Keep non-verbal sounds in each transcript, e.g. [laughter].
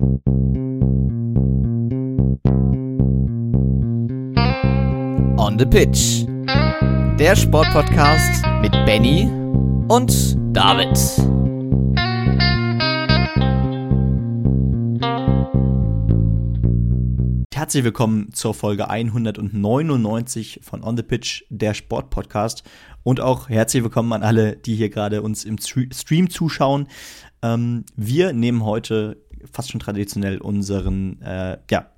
On the Pitch. Der Sportpodcast mit Benny und David. Herzlich willkommen zur Folge 199 von On the Pitch, der Sportpodcast. Und auch herzlich willkommen an alle, die hier gerade uns im Stream zuschauen. Ähm, wir nehmen heute fast schon traditionell unseren äh, ja,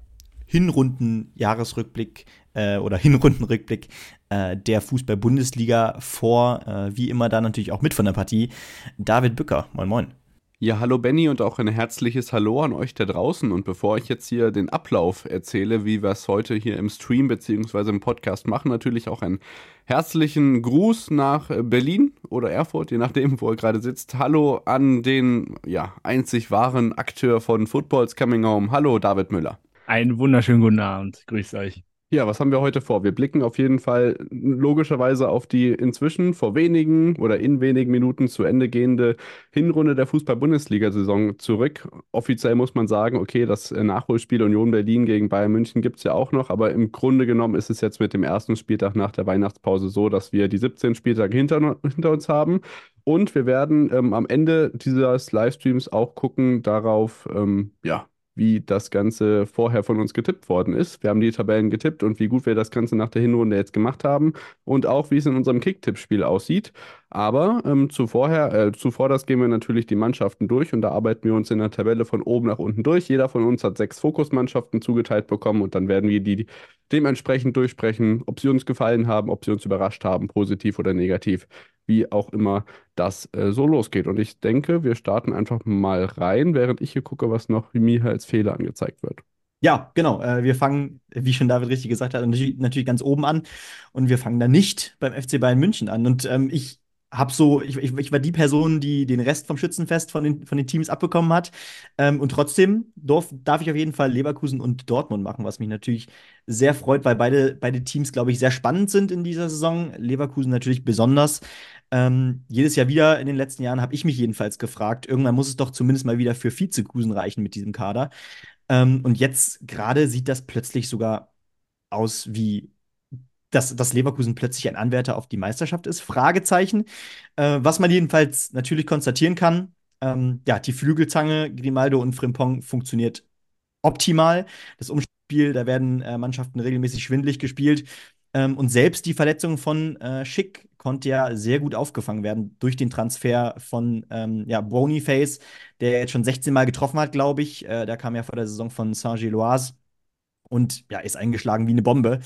Hinrunden-Jahresrückblick äh, oder Hinrundenrückblick äh, der Fußball-Bundesliga vor. Äh, wie immer da natürlich auch mit von der Partie. David Bücker, moin moin. Ja, hallo Benny und auch ein herzliches Hallo an euch da draußen. Und bevor ich jetzt hier den Ablauf erzähle, wie wir es heute hier im Stream bzw. im Podcast machen, natürlich auch einen herzlichen Gruß nach Berlin oder Erfurt, je nachdem, wo er gerade sitzt. Hallo an den ja, einzig wahren Akteur von Football's Coming Home. Hallo David Müller. Einen wunderschönen guten Abend. Grüß euch. Ja, was haben wir heute vor? Wir blicken auf jeden Fall logischerweise auf die inzwischen vor wenigen oder in wenigen Minuten zu Ende gehende Hinrunde der Fußball-Bundesliga-Saison zurück. Offiziell muss man sagen, okay, das Nachholspiel Union Berlin gegen Bayern München gibt es ja auch noch, aber im Grunde genommen ist es jetzt mit dem ersten Spieltag nach der Weihnachtspause so, dass wir die 17 Spieltage hinter, hinter uns haben. Und wir werden ähm, am Ende dieses Livestreams auch gucken darauf, ähm, ja, wie das Ganze vorher von uns getippt worden ist. Wir haben die Tabellen getippt und wie gut wir das Ganze nach der Hinrunde jetzt gemacht haben und auch wie es in unserem Kick-Tipp-Spiel aussieht. Aber ähm, zuvor, äh, zuvor das gehen wir natürlich die Mannschaften durch und da arbeiten wir uns in der Tabelle von oben nach unten durch. Jeder von uns hat sechs Fokusmannschaften zugeteilt bekommen und dann werden wir die dementsprechend durchsprechen, ob sie uns gefallen haben, ob sie uns überrascht haben, positiv oder negativ wie auch immer das äh, so losgeht. Und ich denke, wir starten einfach mal rein, während ich hier gucke, was noch mir als Fehler angezeigt wird. Ja, genau. Äh, wir fangen, wie schon David richtig gesagt hat, natürlich, natürlich, ganz oben an. Und wir fangen da nicht beim FC Bayern München an. Und ähm, ich hab so, ich, ich, ich, war die Person, die den Rest vom Schützenfest von den, von den Teams abbekommen hat. Ähm, und trotzdem darf, darf ich auf jeden Fall Leverkusen und Dortmund machen, was mich natürlich sehr freut, weil beide, beide Teams, glaube ich, sehr spannend sind in dieser Saison. Leverkusen natürlich besonders. Ähm, jedes Jahr wieder in den letzten Jahren habe ich mich jedenfalls gefragt, irgendwann muss es doch zumindest mal wieder für Vizekusen reichen mit diesem Kader. Ähm, und jetzt gerade sieht das plötzlich sogar aus wie dass, dass Leverkusen plötzlich ein Anwärter auf die Meisterschaft ist? Fragezeichen. Äh, was man jedenfalls natürlich konstatieren kann, ähm, ja, die Flügelzange Grimaldo und Frimpong funktioniert optimal. Das Umspiel, da werden äh, Mannschaften regelmäßig schwindlig gespielt. Ähm, und selbst die Verletzung von äh, Schick konnte ja sehr gut aufgefangen werden durch den Transfer von ähm, ja, Boniface, der jetzt schon 16 Mal getroffen hat, glaube ich. Äh, der kam ja vor der Saison von Saint-Gilloise und ja, ist eingeschlagen wie eine Bombe.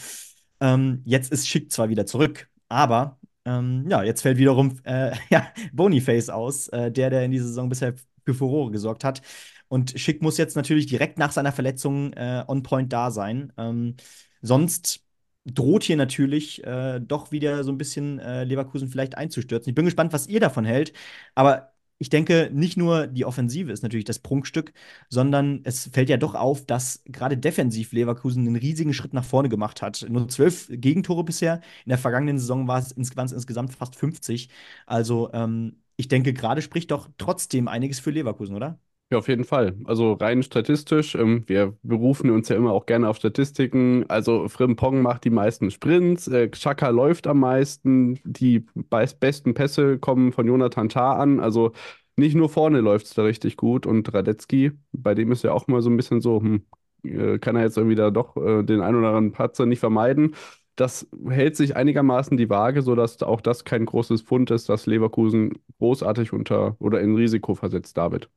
Ähm, jetzt ist Schick zwar wieder zurück, aber ähm, ja, jetzt fällt wiederum äh, [laughs] ja, Boniface aus, äh, der, der in dieser Saison bisher für Furore gesorgt hat. Und Schick muss jetzt natürlich direkt nach seiner Verletzung äh, on point da sein. Ähm, sonst droht hier natürlich äh, doch wieder so ein bisschen äh, Leverkusen vielleicht einzustürzen. Ich bin gespannt, was ihr davon hält. Aber ich denke, nicht nur die Offensive ist natürlich das Prunkstück, sondern es fällt ja doch auf, dass gerade defensiv Leverkusen einen riesigen Schritt nach vorne gemacht hat. Nur zwölf Gegentore bisher. In der vergangenen Saison war es insgesamt fast 50. Also ähm, ich denke, gerade spricht doch trotzdem einiges für Leverkusen, oder? Ja, auf jeden Fall. Also rein statistisch, ähm, wir berufen uns ja immer auch gerne auf Statistiken. Also Frimpong macht die meisten Sprints, äh, Chaka läuft am meisten, die besten Pässe kommen von Jonathan Tah an. Also nicht nur vorne läuft es da richtig gut und Radetzky, bei dem ist ja auch mal so ein bisschen so, hm, äh, kann er jetzt irgendwie da doch äh, den ein oder anderen Patzer nicht vermeiden. Das hält sich einigermaßen die Waage, sodass auch das kein großes Fund ist, dass Leverkusen großartig unter oder in Risiko versetzt, David.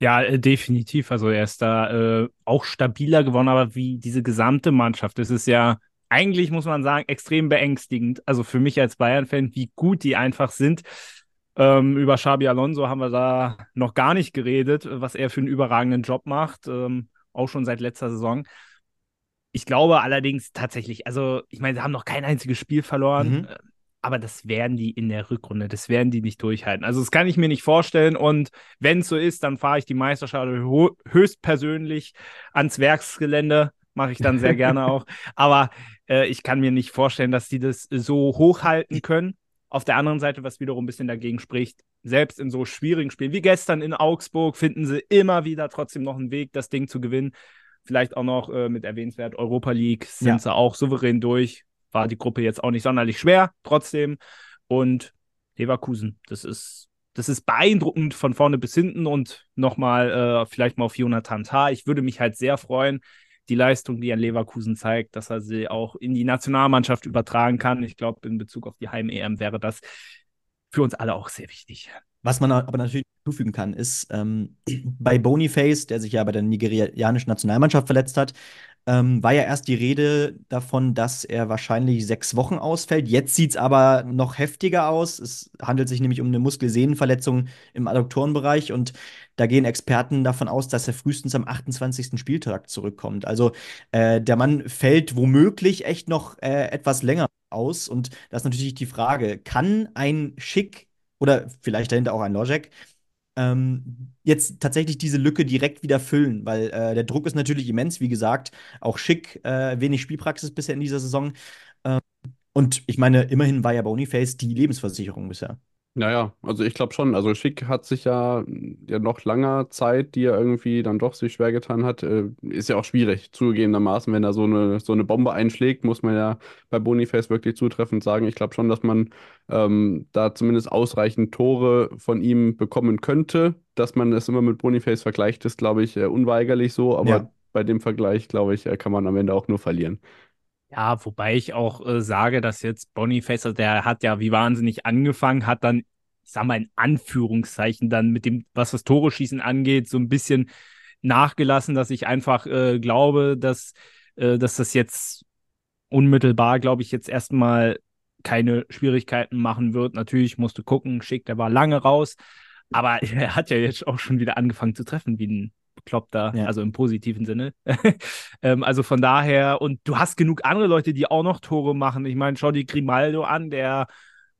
Ja, äh, definitiv. Also er ist da äh, auch stabiler geworden, aber wie diese gesamte Mannschaft, das ist ja eigentlich, muss man sagen, extrem beängstigend. Also für mich als Bayern-Fan, wie gut die einfach sind. Ähm, über Xabi Alonso haben wir da noch gar nicht geredet, was er für einen überragenden Job macht, ähm, auch schon seit letzter Saison. Ich glaube allerdings tatsächlich, also ich meine, sie haben noch kein einziges Spiel verloren. Mhm aber das werden die in der Rückrunde, das werden die nicht durchhalten. Also das kann ich mir nicht vorstellen und wenn es so ist, dann fahre ich die Meisterschaft höchstpersönlich ans Werksgelände, mache ich dann sehr [laughs] gerne auch. Aber äh, ich kann mir nicht vorstellen, dass die das so hochhalten können. Auf der anderen Seite, was wiederum ein bisschen dagegen spricht, selbst in so schwierigen Spielen wie gestern in Augsburg finden sie immer wieder trotzdem noch einen Weg, das Ding zu gewinnen. Vielleicht auch noch äh, mit erwähnenswert Europa League sind ja. sie auch souverän durch. War die Gruppe jetzt auch nicht sonderlich schwer, trotzdem. Und Leverkusen, das ist, das ist beeindruckend von vorne bis hinten und nochmal äh, vielleicht mal auf Jonathan Tah. Ich würde mich halt sehr freuen, die Leistung, die er Leverkusen zeigt, dass er sie auch in die Nationalmannschaft übertragen kann. Ich glaube, in Bezug auf die Heim-EM wäre das für uns alle auch sehr wichtig. Was man aber natürlich hinzufügen kann, ist, ähm, [clears throat] bei Boniface, der sich ja bei der nigerianischen Nationalmannschaft verletzt hat, ähm, war ja erst die Rede davon, dass er wahrscheinlich sechs Wochen ausfällt. Jetzt sieht es aber noch heftiger aus. Es handelt sich nämlich um eine Muskelsehnenverletzung im Adduktorenbereich und da gehen Experten davon aus, dass er frühestens am 28. Spieltag zurückkommt. Also äh, der Mann fällt womöglich echt noch äh, etwas länger aus und das ist natürlich die Frage, kann ein Schick oder vielleicht dahinter auch ein Logic ähm, jetzt tatsächlich diese Lücke direkt wieder füllen, weil äh, der Druck ist natürlich immens, wie gesagt, auch schick, äh, wenig Spielpraxis bisher in dieser Saison. Ähm, und ich meine, immerhin war ja Boniface die Lebensversicherung bisher. Naja, also ich glaube schon. Also Schick hat sich ja, ja noch langer Zeit, die er irgendwie dann doch sich schwer getan hat, äh, ist ja auch schwierig, zugegebenermaßen, wenn er so eine, so eine Bombe einschlägt, muss man ja bei Boniface wirklich zutreffend sagen. Ich glaube schon, dass man ähm, da zumindest ausreichend Tore von ihm bekommen könnte. Dass man es immer mit Boniface vergleicht, ist, glaube ich, äh, unweigerlich so, aber ja. bei dem Vergleich, glaube ich, äh, kann man am Ende auch nur verlieren. Ja, wobei ich auch äh, sage, dass jetzt Boniface, also der hat ja wie wahnsinnig angefangen, hat dann, ich sag mal in Anführungszeichen, dann mit dem, was das Tore-Schießen angeht, so ein bisschen nachgelassen, dass ich einfach äh, glaube, dass, äh, dass das jetzt unmittelbar, glaube ich, jetzt erstmal keine Schwierigkeiten machen wird. Natürlich musste gucken, Schick, der war lange raus, aber [laughs] er hat ja jetzt auch schon wieder angefangen zu treffen, wie ein Bekloppter, ja. also im positiven Sinne. [laughs] ähm, also von daher, und du hast genug andere Leute, die auch noch Tore machen. Ich meine, schau dir Grimaldo an, der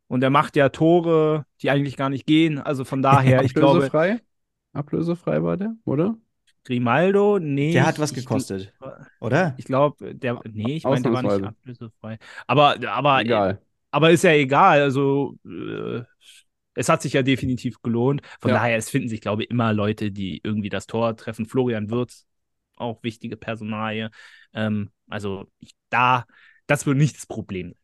und der macht ja Tore, die eigentlich gar nicht gehen. Also von [laughs] daher, ich glaube. Ablösefrei? Ablösefrei war der, oder? Grimaldo, nee. Der hat was gekostet, ich, oder? Ich glaube, der, nee, ich meine, der war nicht ablösefrei. Aber, aber, egal. aber ist ja egal. Also, äh, es hat sich ja definitiv gelohnt. Von ja. daher, es finden sich, glaube ich, immer Leute, die irgendwie das Tor treffen. Florian Wirtz, auch wichtige Personalie. Ähm, also ich, da, das wird nicht das Problem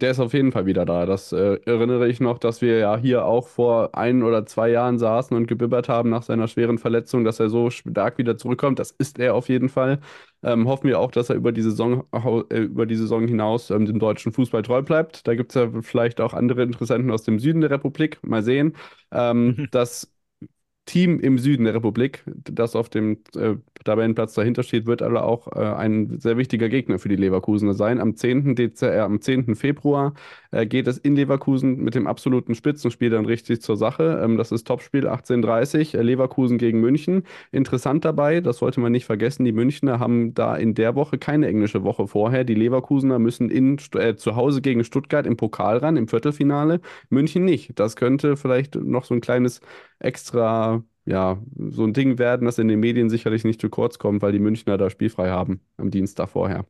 der ist auf jeden Fall wieder da. Das äh, erinnere ich noch, dass wir ja hier auch vor ein oder zwei Jahren saßen und gebibbert haben nach seiner schweren Verletzung, dass er so stark wieder zurückkommt. Das ist er auf jeden Fall. Ähm, hoffen wir auch, dass er über die Saison, äh, über die Saison hinaus ähm, dem deutschen Fußball treu bleibt. Da gibt es ja vielleicht auch andere Interessenten aus dem Süden der Republik. Mal sehen. Ähm, [laughs] das Team im Süden der Republik, das auf dem äh, Tabellenplatz dahinter steht, wird aber auch äh, ein sehr wichtiger Gegner für die Leverkusener sein. Am 10. Dezember, äh, am 10. Februar äh, geht es in Leverkusen mit dem absoluten Spitzenspiel dann richtig zur Sache. Ähm, das ist Topspiel 18:30 äh, Leverkusen gegen München. Interessant dabei, das sollte man nicht vergessen, die Münchner haben da in der Woche keine englische Woche vorher. Die Leverkusener müssen in, äh, zu Hause gegen Stuttgart im Pokal ran, im Viertelfinale. München nicht. Das könnte vielleicht noch so ein kleines extra, ja, so ein Ding werden, das in den Medien sicherlich nicht zu kurz kommt, weil die Münchner da spielfrei haben am Dienstag vorher.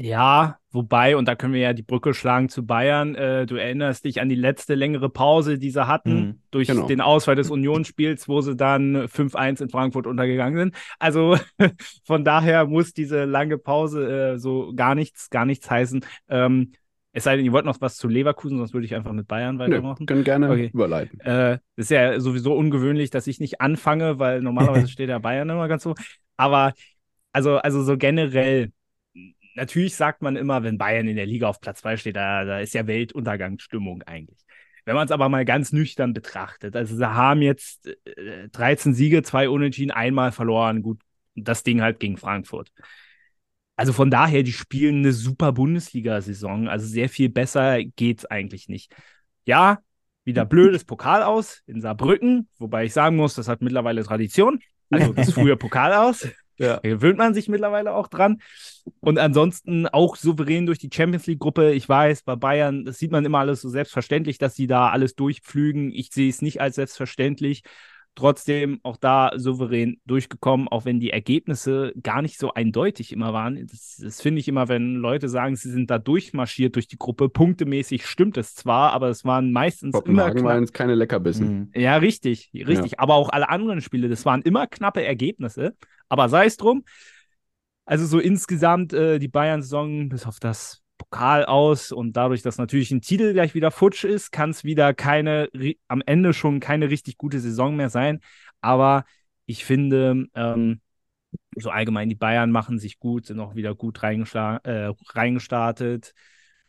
Ja, wobei, und da können wir ja die Brücke schlagen zu Bayern. Äh, du erinnerst dich an die letzte längere Pause, die sie hatten, mhm, durch genau. den Ausfall des Unionsspiels, wo sie dann 5-1 in Frankfurt untergegangen sind. Also [laughs] von daher muss diese lange Pause äh, so gar nichts, gar nichts heißen. Ähm, es sei denn, ihr wollt noch was zu Leverkusen, sonst würde ich einfach mit Bayern weitermachen. Nö, können gerne okay. überleiten. Äh, ist ja sowieso ungewöhnlich, dass ich nicht anfange, weil normalerweise [laughs] steht ja Bayern immer ganz so. Aber also, also so generell, natürlich sagt man immer, wenn Bayern in der Liga auf Platz 2 steht, da, da ist ja Weltuntergangsstimmung eigentlich. Wenn man es aber mal ganz nüchtern betrachtet, also sie haben jetzt äh, 13 Siege, zwei Unentschieden, einmal verloren, gut, das Ding halt gegen Frankfurt. Also von daher, die spielen eine super Bundesliga-Saison. Also sehr viel besser geht's eigentlich nicht. Ja, wieder blödes Pokal aus in Saarbrücken, wobei ich sagen muss, das hat mittlerweile Tradition. Also das früher [laughs] Pokal aus. Ja. Da gewöhnt man sich mittlerweile auch dran. Und ansonsten auch souverän durch die Champions League-Gruppe. Ich weiß, bei Bayern, das sieht man immer alles so selbstverständlich, dass sie da alles durchpflügen. Ich sehe es nicht als selbstverständlich. Trotzdem auch da souverän durchgekommen, auch wenn die Ergebnisse gar nicht so eindeutig immer waren. Das, das finde ich immer, wenn Leute sagen, sie sind da durchmarschiert durch die Gruppe. Punktemäßig stimmt es zwar, aber es waren meistens immer knapp. waren keine Leckerbissen. Mhm. Ja, richtig, richtig. Ja. Aber auch alle anderen Spiele, das waren immer knappe Ergebnisse. Aber sei es drum. Also so insgesamt äh, die Bayern-Saison, bis auf das Pokal aus und dadurch, dass natürlich ein Titel gleich wieder futsch ist, kann es wieder keine, am Ende schon keine richtig gute Saison mehr sein. Aber ich finde, ähm, so allgemein, die Bayern machen sich gut, sind auch wieder gut äh, reingestartet.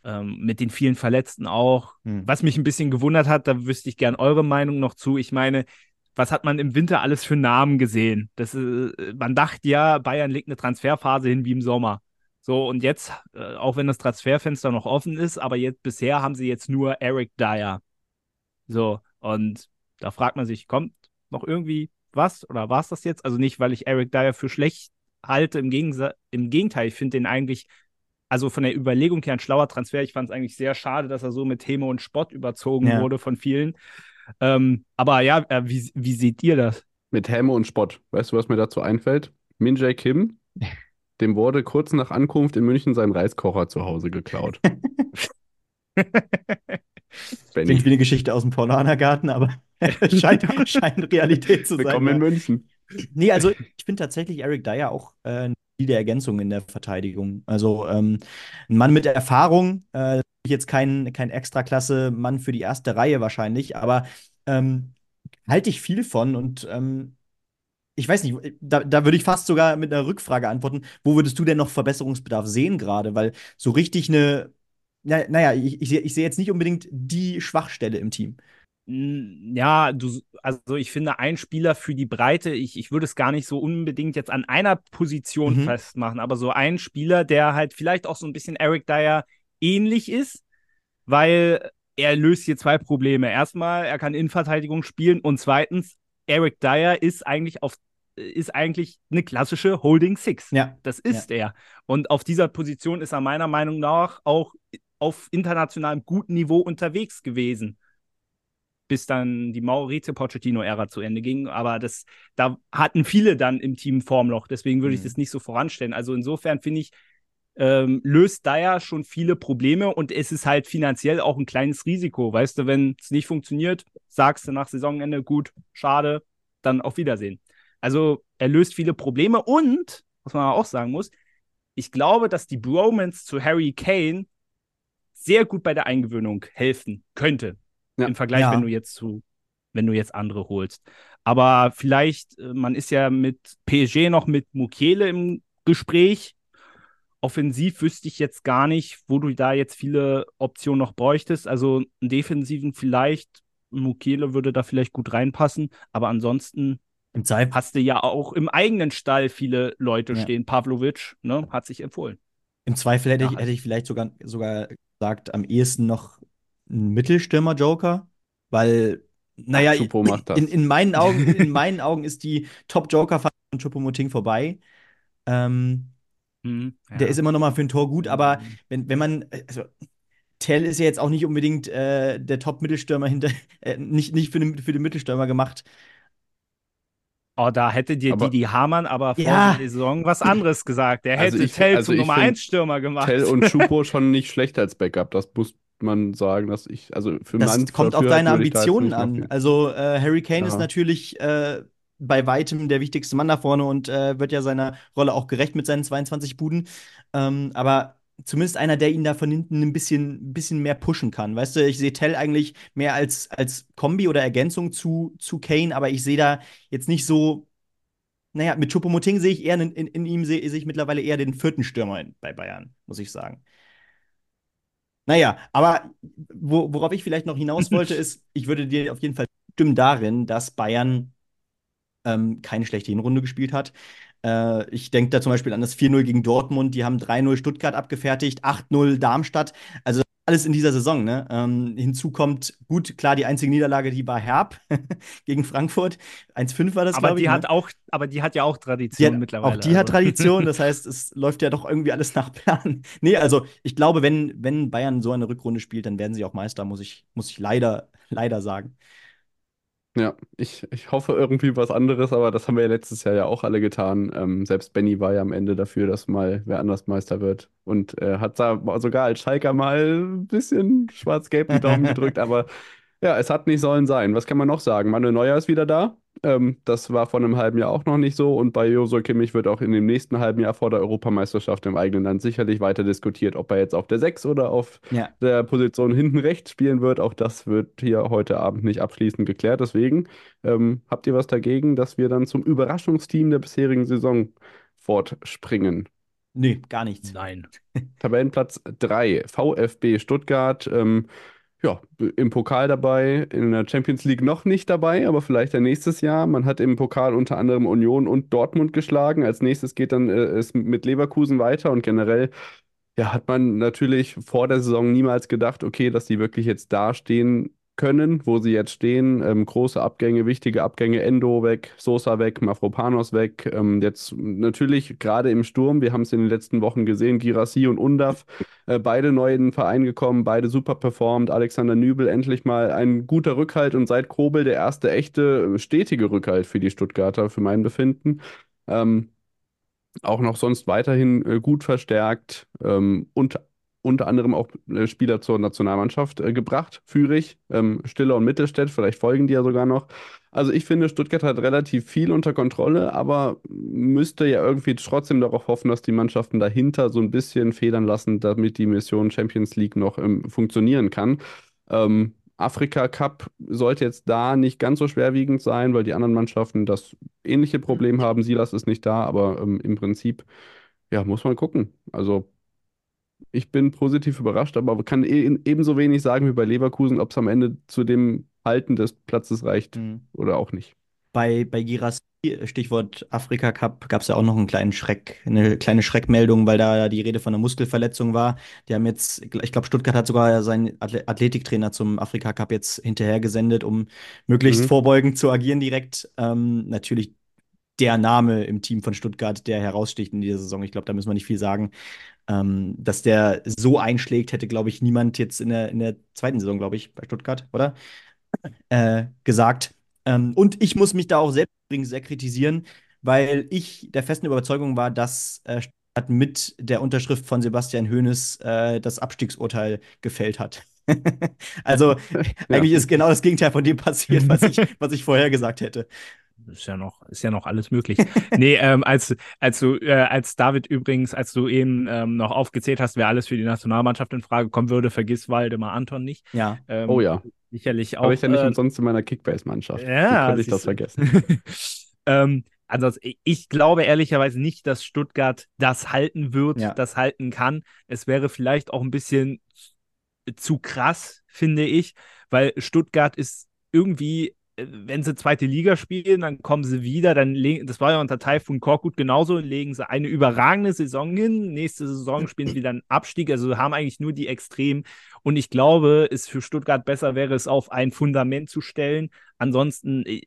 Ähm, mit den vielen Verletzten auch. Hm. Was mich ein bisschen gewundert hat, da wüsste ich gern eure Meinung noch zu. Ich meine, was hat man im Winter alles für Namen gesehen? Das, äh, man dachte ja, Bayern legt eine Transferphase hin wie im Sommer. So, und jetzt, äh, auch wenn das Transferfenster noch offen ist, aber jetzt bisher haben sie jetzt nur Eric Dyer. So, und da fragt man sich, kommt noch irgendwie was oder war es das jetzt? Also nicht, weil ich Eric Dyer für schlecht halte, im, Gegensa im Gegenteil, ich finde den eigentlich, also von der Überlegung her ein schlauer Transfer. Ich fand es eigentlich sehr schade, dass er so mit Thema und Spott überzogen ja. wurde von vielen. Ähm, aber ja, äh, wie, wie seht ihr das? Mit Häme und Spott. Weißt du, was mir dazu einfällt? Min Jae Kim [laughs] Dem wurde kurz nach Ankunft in München sein Reiskocher zu Hause geklaut. [laughs] Klingt wie eine Geschichte aus dem Paulanergarten, aber [laughs] scheint, scheint Realität zu Willkommen sein. Willkommen in München. Nee, also ich finde tatsächlich Eric Dyer auch äh, der Ergänzung in der Verteidigung. Also ähm, ein Mann mit Erfahrung, äh, jetzt kein, kein Extraklasse-Mann für die erste Reihe wahrscheinlich, aber ähm, halte ich viel von und ähm, ich weiß nicht, da, da würde ich fast sogar mit einer Rückfrage antworten. Wo würdest du denn noch Verbesserungsbedarf sehen gerade? Weil so richtig eine, na, naja, ich, ich, ich sehe jetzt nicht unbedingt die Schwachstelle im Team. Ja, du, also ich finde, ein Spieler für die Breite, ich, ich würde es gar nicht so unbedingt jetzt an einer Position mhm. festmachen, aber so ein Spieler, der halt vielleicht auch so ein bisschen Eric Dyer ähnlich ist, weil er löst hier zwei Probleme. Erstmal, er kann Innenverteidigung spielen und zweitens, Eric Dyer ist eigentlich auf ist eigentlich eine klassische Holding Six. Ja. Das ist ja. er. Und auf dieser Position ist er meiner Meinung nach auch auf internationalem guten Niveau unterwegs gewesen. Bis dann die Maurizio Pochettino-Ära zu Ende ging. Aber das, da hatten viele dann im Team Formloch. Deswegen würde mhm. ich das nicht so voranstellen. Also insofern finde ich, ähm, löst Dyer schon viele Probleme und es ist halt finanziell auch ein kleines Risiko. Weißt du, wenn es nicht funktioniert, sagst du nach Saisonende, gut, schade, dann auf Wiedersehen. Also er löst viele Probleme und, was man auch sagen muss, ich glaube, dass die Bromance zu Harry Kane sehr gut bei der Eingewöhnung helfen könnte. Ja. Im Vergleich, ja. wenn du jetzt zu, wenn du jetzt andere holst. Aber vielleicht, äh, man ist ja mit PSG noch mit Mukiele im Gespräch. Offensiv wüsste ich jetzt gar nicht, wo du da jetzt viele Optionen noch bräuchtest. Also einen Defensiven vielleicht, Mukiele würde da vielleicht gut reinpassen, aber ansonsten im Zweifel hast du ja auch im eigenen Stall viele Leute ja. stehen. Pavlovic ne, hat sich empfohlen. Im Zweifel hätte, ja, ich, hätte ich vielleicht sogar, sogar gesagt, am ehesten noch ein Mittelstürmer-Joker, weil, naja, in, in, meinen Augen, [laughs] in meinen Augen ist die Top-Joker von Choupo-Moting vorbei. Ähm, mhm, ja. Der ist immer noch mal für ein Tor gut, aber mhm. wenn, wenn man, also Tell ist ja jetzt auch nicht unbedingt äh, der Top-Mittelstürmer hinter, äh, nicht, nicht für den, für den Mittelstürmer gemacht. Oh, da hätte dir aber, Didi Hamann aber vor ja. der Saison was anderes gesagt. Der also hätte ich, Tell also zum Nummer 1 Stürmer gemacht. Tell und [laughs] Schupo schon nicht schlecht als Backup. Das muss man sagen, dass ich, also für Das Mann kommt auf deine Ambitionen an. Also äh, Harry Kane ja. ist natürlich äh, bei weitem der wichtigste Mann da vorne und äh, wird ja seiner Rolle auch gerecht mit seinen 22 Buden. Ähm, aber zumindest einer, der ihn da von hinten ein bisschen, bisschen mehr pushen kann. Weißt du, ich sehe Tell eigentlich mehr als, als Kombi oder Ergänzung zu, zu Kane, aber ich sehe da jetzt nicht so. Naja, mit Choupo-Moting sehe ich eher in, in, in ihm sehe seh ich mittlerweile eher den vierten Stürmer bei Bayern, muss ich sagen. Naja, aber wo, worauf ich vielleicht noch hinaus [laughs] wollte, ist, ich würde dir auf jeden Fall stimmen darin, dass Bayern ähm, keine schlechte Hinrunde gespielt hat. Äh, ich denke da zum Beispiel an das 4-0 gegen Dortmund, die haben 3-0 Stuttgart abgefertigt, 8-0 Darmstadt. Also alles in dieser Saison. Ne? Ähm, hinzu kommt, gut, klar, die einzige Niederlage, die war Herb [laughs] gegen Frankfurt. 1-5 war das, aber die ich. Hat ne? auch, aber die hat ja auch Tradition die mittlerweile. Auch die also. hat Tradition, [laughs] das heißt, es läuft ja doch irgendwie alles nach Plan. [laughs] nee, also ich glaube, wenn, wenn Bayern so eine Rückrunde spielt, dann werden sie auch Meister, muss ich, muss ich leider, leider sagen. Ja, ich, ich hoffe irgendwie was anderes, aber das haben wir ja letztes Jahr ja auch alle getan. Ähm, selbst Benny war ja am Ende dafür, dass mal wer anders Meister wird und äh, hat da sogar als Schalker mal ein bisschen schwarz-gelb die Daumen gedrückt, [laughs] aber ja, es hat nicht sollen sein. Was kann man noch sagen? Manuel Neuer ist wieder da. Ähm, das war vor einem halben Jahr auch noch nicht so. Und bei Joshua Kimmich wird auch in dem nächsten halben Jahr vor der Europameisterschaft im eigenen Land sicherlich weiter diskutiert, ob er jetzt auf der 6 oder auf Ja. der Position hinten rechts spielen wird. Auch das wird hier heute Abend nicht abschließend geklärt. Deswegen ähm, habt ihr was dagegen, dass wir dann zum Überraschungsteam der bisherigen Saison fortspringen? Nee, gar nichts. Nein. [laughs] Tabellenplatz 3, VfB Stuttgart. Ähm, ja, im Pokal dabei, in der Champions League noch nicht dabei, aber vielleicht ja nächstes Jahr. Man hat im Pokal unter anderem Union und Dortmund geschlagen. Als nächstes geht dann äh, es mit Leverkusen weiter und generell ja, hat man natürlich vor der Saison niemals gedacht, okay, dass die wirklich jetzt dastehen können, wo sie jetzt stehen. Ähm, große Abgänge, wichtige Abgänge, Endo weg, Sosa weg, Mafropanos weg. Ähm, jetzt natürlich gerade im Sturm, wir haben es in den letzten Wochen gesehen, Girassi und Undav, äh, beide neu in den Verein gekommen, beide super performt. Alexander Nübel endlich mal ein guter Rückhalt und seit Kobel der erste echte, stetige Rückhalt für die Stuttgarter, für mein Befinden. Ähm, auch noch sonst weiterhin äh, gut verstärkt ähm, und unter anderem auch äh, Spieler zur Nationalmannschaft äh, gebracht. Führig, ähm, Stiller und Mittelstädt, vielleicht folgen die ja sogar noch. Also ich finde, Stuttgart hat relativ viel unter Kontrolle, aber müsste ja irgendwie trotzdem darauf hoffen, dass die Mannschaften dahinter so ein bisschen federn lassen, damit die Mission Champions League noch ähm, funktionieren kann. Ähm, Afrika Cup sollte jetzt da nicht ganz so schwerwiegend sein, weil die anderen Mannschaften das ähnliche Problem haben. Silas ist nicht da, aber ähm, im Prinzip, ja, muss man gucken. Also ich bin positiv überrascht, aber kann e ebenso wenig sagen wie bei Leverkusen, ob es am Ende zu dem Halten des Platzes reicht Mhm. oder auch nicht. Bei, bei Girassi, Stichwort Afrika Cup, gab es ja auch noch einen kleinen Schreck, eine kleine Schreckmeldung, weil da die Rede von einer Muskelverletzung war. Die haben jetzt, ich glaube, Stuttgart hat sogar seinen Athle- Athletiktrainer zum Afrika Cup jetzt hinterher gesendet, um möglichst Mhm. vorbeugend zu agieren direkt. Ähm, natürlich der Name im Team von Stuttgart, der heraussticht in dieser Saison. Ich glaube, da müssen wir nicht viel sagen. Ähm, dass der so einschlägt, hätte, glaube ich, niemand jetzt in der, in der zweiten Saison, glaube ich, bei Stuttgart, oder? äh, gesagt. Ähm, und ich muss mich da auch selbst übrigens sehr kritisieren, weil ich der festen Überzeugung war, dass äh, Stuttgart mit der Unterschrift von Sebastian Hoeneß äh, das Abstiegsurteil gefällt hat. [laughs] Also [laughs] eigentlich ist genau das Gegenteil von dem passiert, was ich, [laughs] was ich vorher gesagt hätte. Ist ja noch, ist ja noch alles möglich. [laughs] nee, ähm, als, als du, äh, als David übrigens, als du eben ähm, noch aufgezählt hast, wer alles für die Nationalmannschaft in Frage kommen würde, vergiss Waldemar Anton nicht. Ja. Ähm, Oh ja. Sicherlich auch. Habe ich ja nicht äh, umsonst in meiner Kickbase-Mannschaft. Ja, konnte ich das vergessen? [laughs] ähm, ansonsten, ich- ich glaube ehrlicherweise nicht, dass Stuttgart das halten wird, Ja. das halten kann. Es wäre vielleicht auch ein bisschen zu krass, finde ich, weil Stuttgart ist irgendwie, wenn sie zweite Liga spielen, dann kommen sie wieder, dann legen, das war ja unter Taifun Korkut genauso, legen sie eine überragende Saison hin, nächste Saison spielen sie wieder einen Abstieg, also haben eigentlich nur die Extremen und ich glaube, es für Stuttgart besser wäre es auf ein Fundament zu stellen. Ansonsten, äh,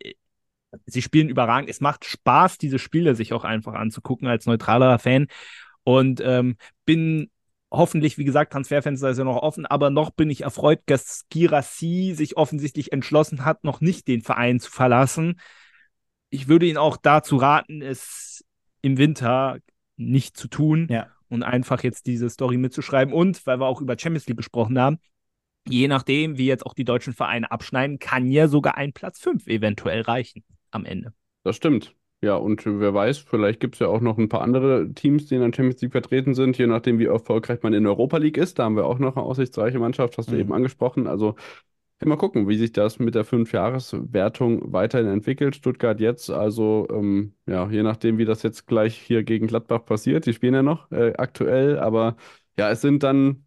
sie spielen überragend. Es macht Spaß, diese Spiele sich auch einfach anzugucken als neutraler Fan. Und ähm, bin hoffentlich, wie gesagt, Transferfenster ist ja noch offen, aber noch bin ich erfreut, dass Girassi sich offensichtlich entschlossen hat, noch nicht den Verein zu verlassen. Ich würde ihn auch dazu raten, es im Winter nicht zu tun Ja. und einfach jetzt diese Story mitzuschreiben. Und weil wir auch über Champions League gesprochen haben, je nachdem, wie jetzt auch die deutschen Vereine abschneiden, kann ja sogar ein Platz 5 eventuell reichen am Ende. Das stimmt. Ja, und wer weiß, vielleicht gibt es ja auch noch ein paar andere Teams, die in der Champions League vertreten sind, je nachdem, wie erfolgreich man in der Europa League ist. Da haben wir auch noch eine aussichtsreiche Mannschaft, hast du Mhm. eben angesprochen. Also mal gucken, wie sich das mit der Fünfjahreswertung weiterhin entwickelt. Stuttgart jetzt, also ähm, ja, je nachdem, wie das jetzt gleich hier gegen Gladbach passiert. Die spielen ja noch äh, aktuell, aber ja, es sind dann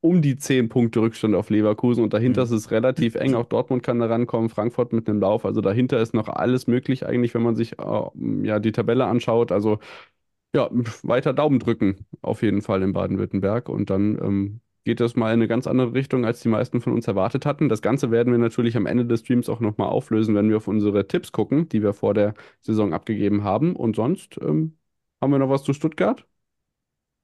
um die zehn Punkte Rückstand auf Leverkusen und dahinter Mhm. ist es relativ eng. Auch Dortmund kann da rankommen, Frankfurt mit einem Lauf. Also dahinter ist noch alles möglich eigentlich, wenn man sich äh, ja die Tabelle anschaut. Also ja, weiter Daumen drücken auf jeden Fall in Baden-Württemberg und dann ähm, geht das mal in eine ganz andere Richtung, als die meisten von uns erwartet hatten. Das Ganze werden wir natürlich am Ende des Streams auch nochmal auflösen, wenn wir auf unsere Tipps gucken, die wir vor der Saison abgegeben haben. Und sonst ähm, haben wir noch was zu Stuttgart?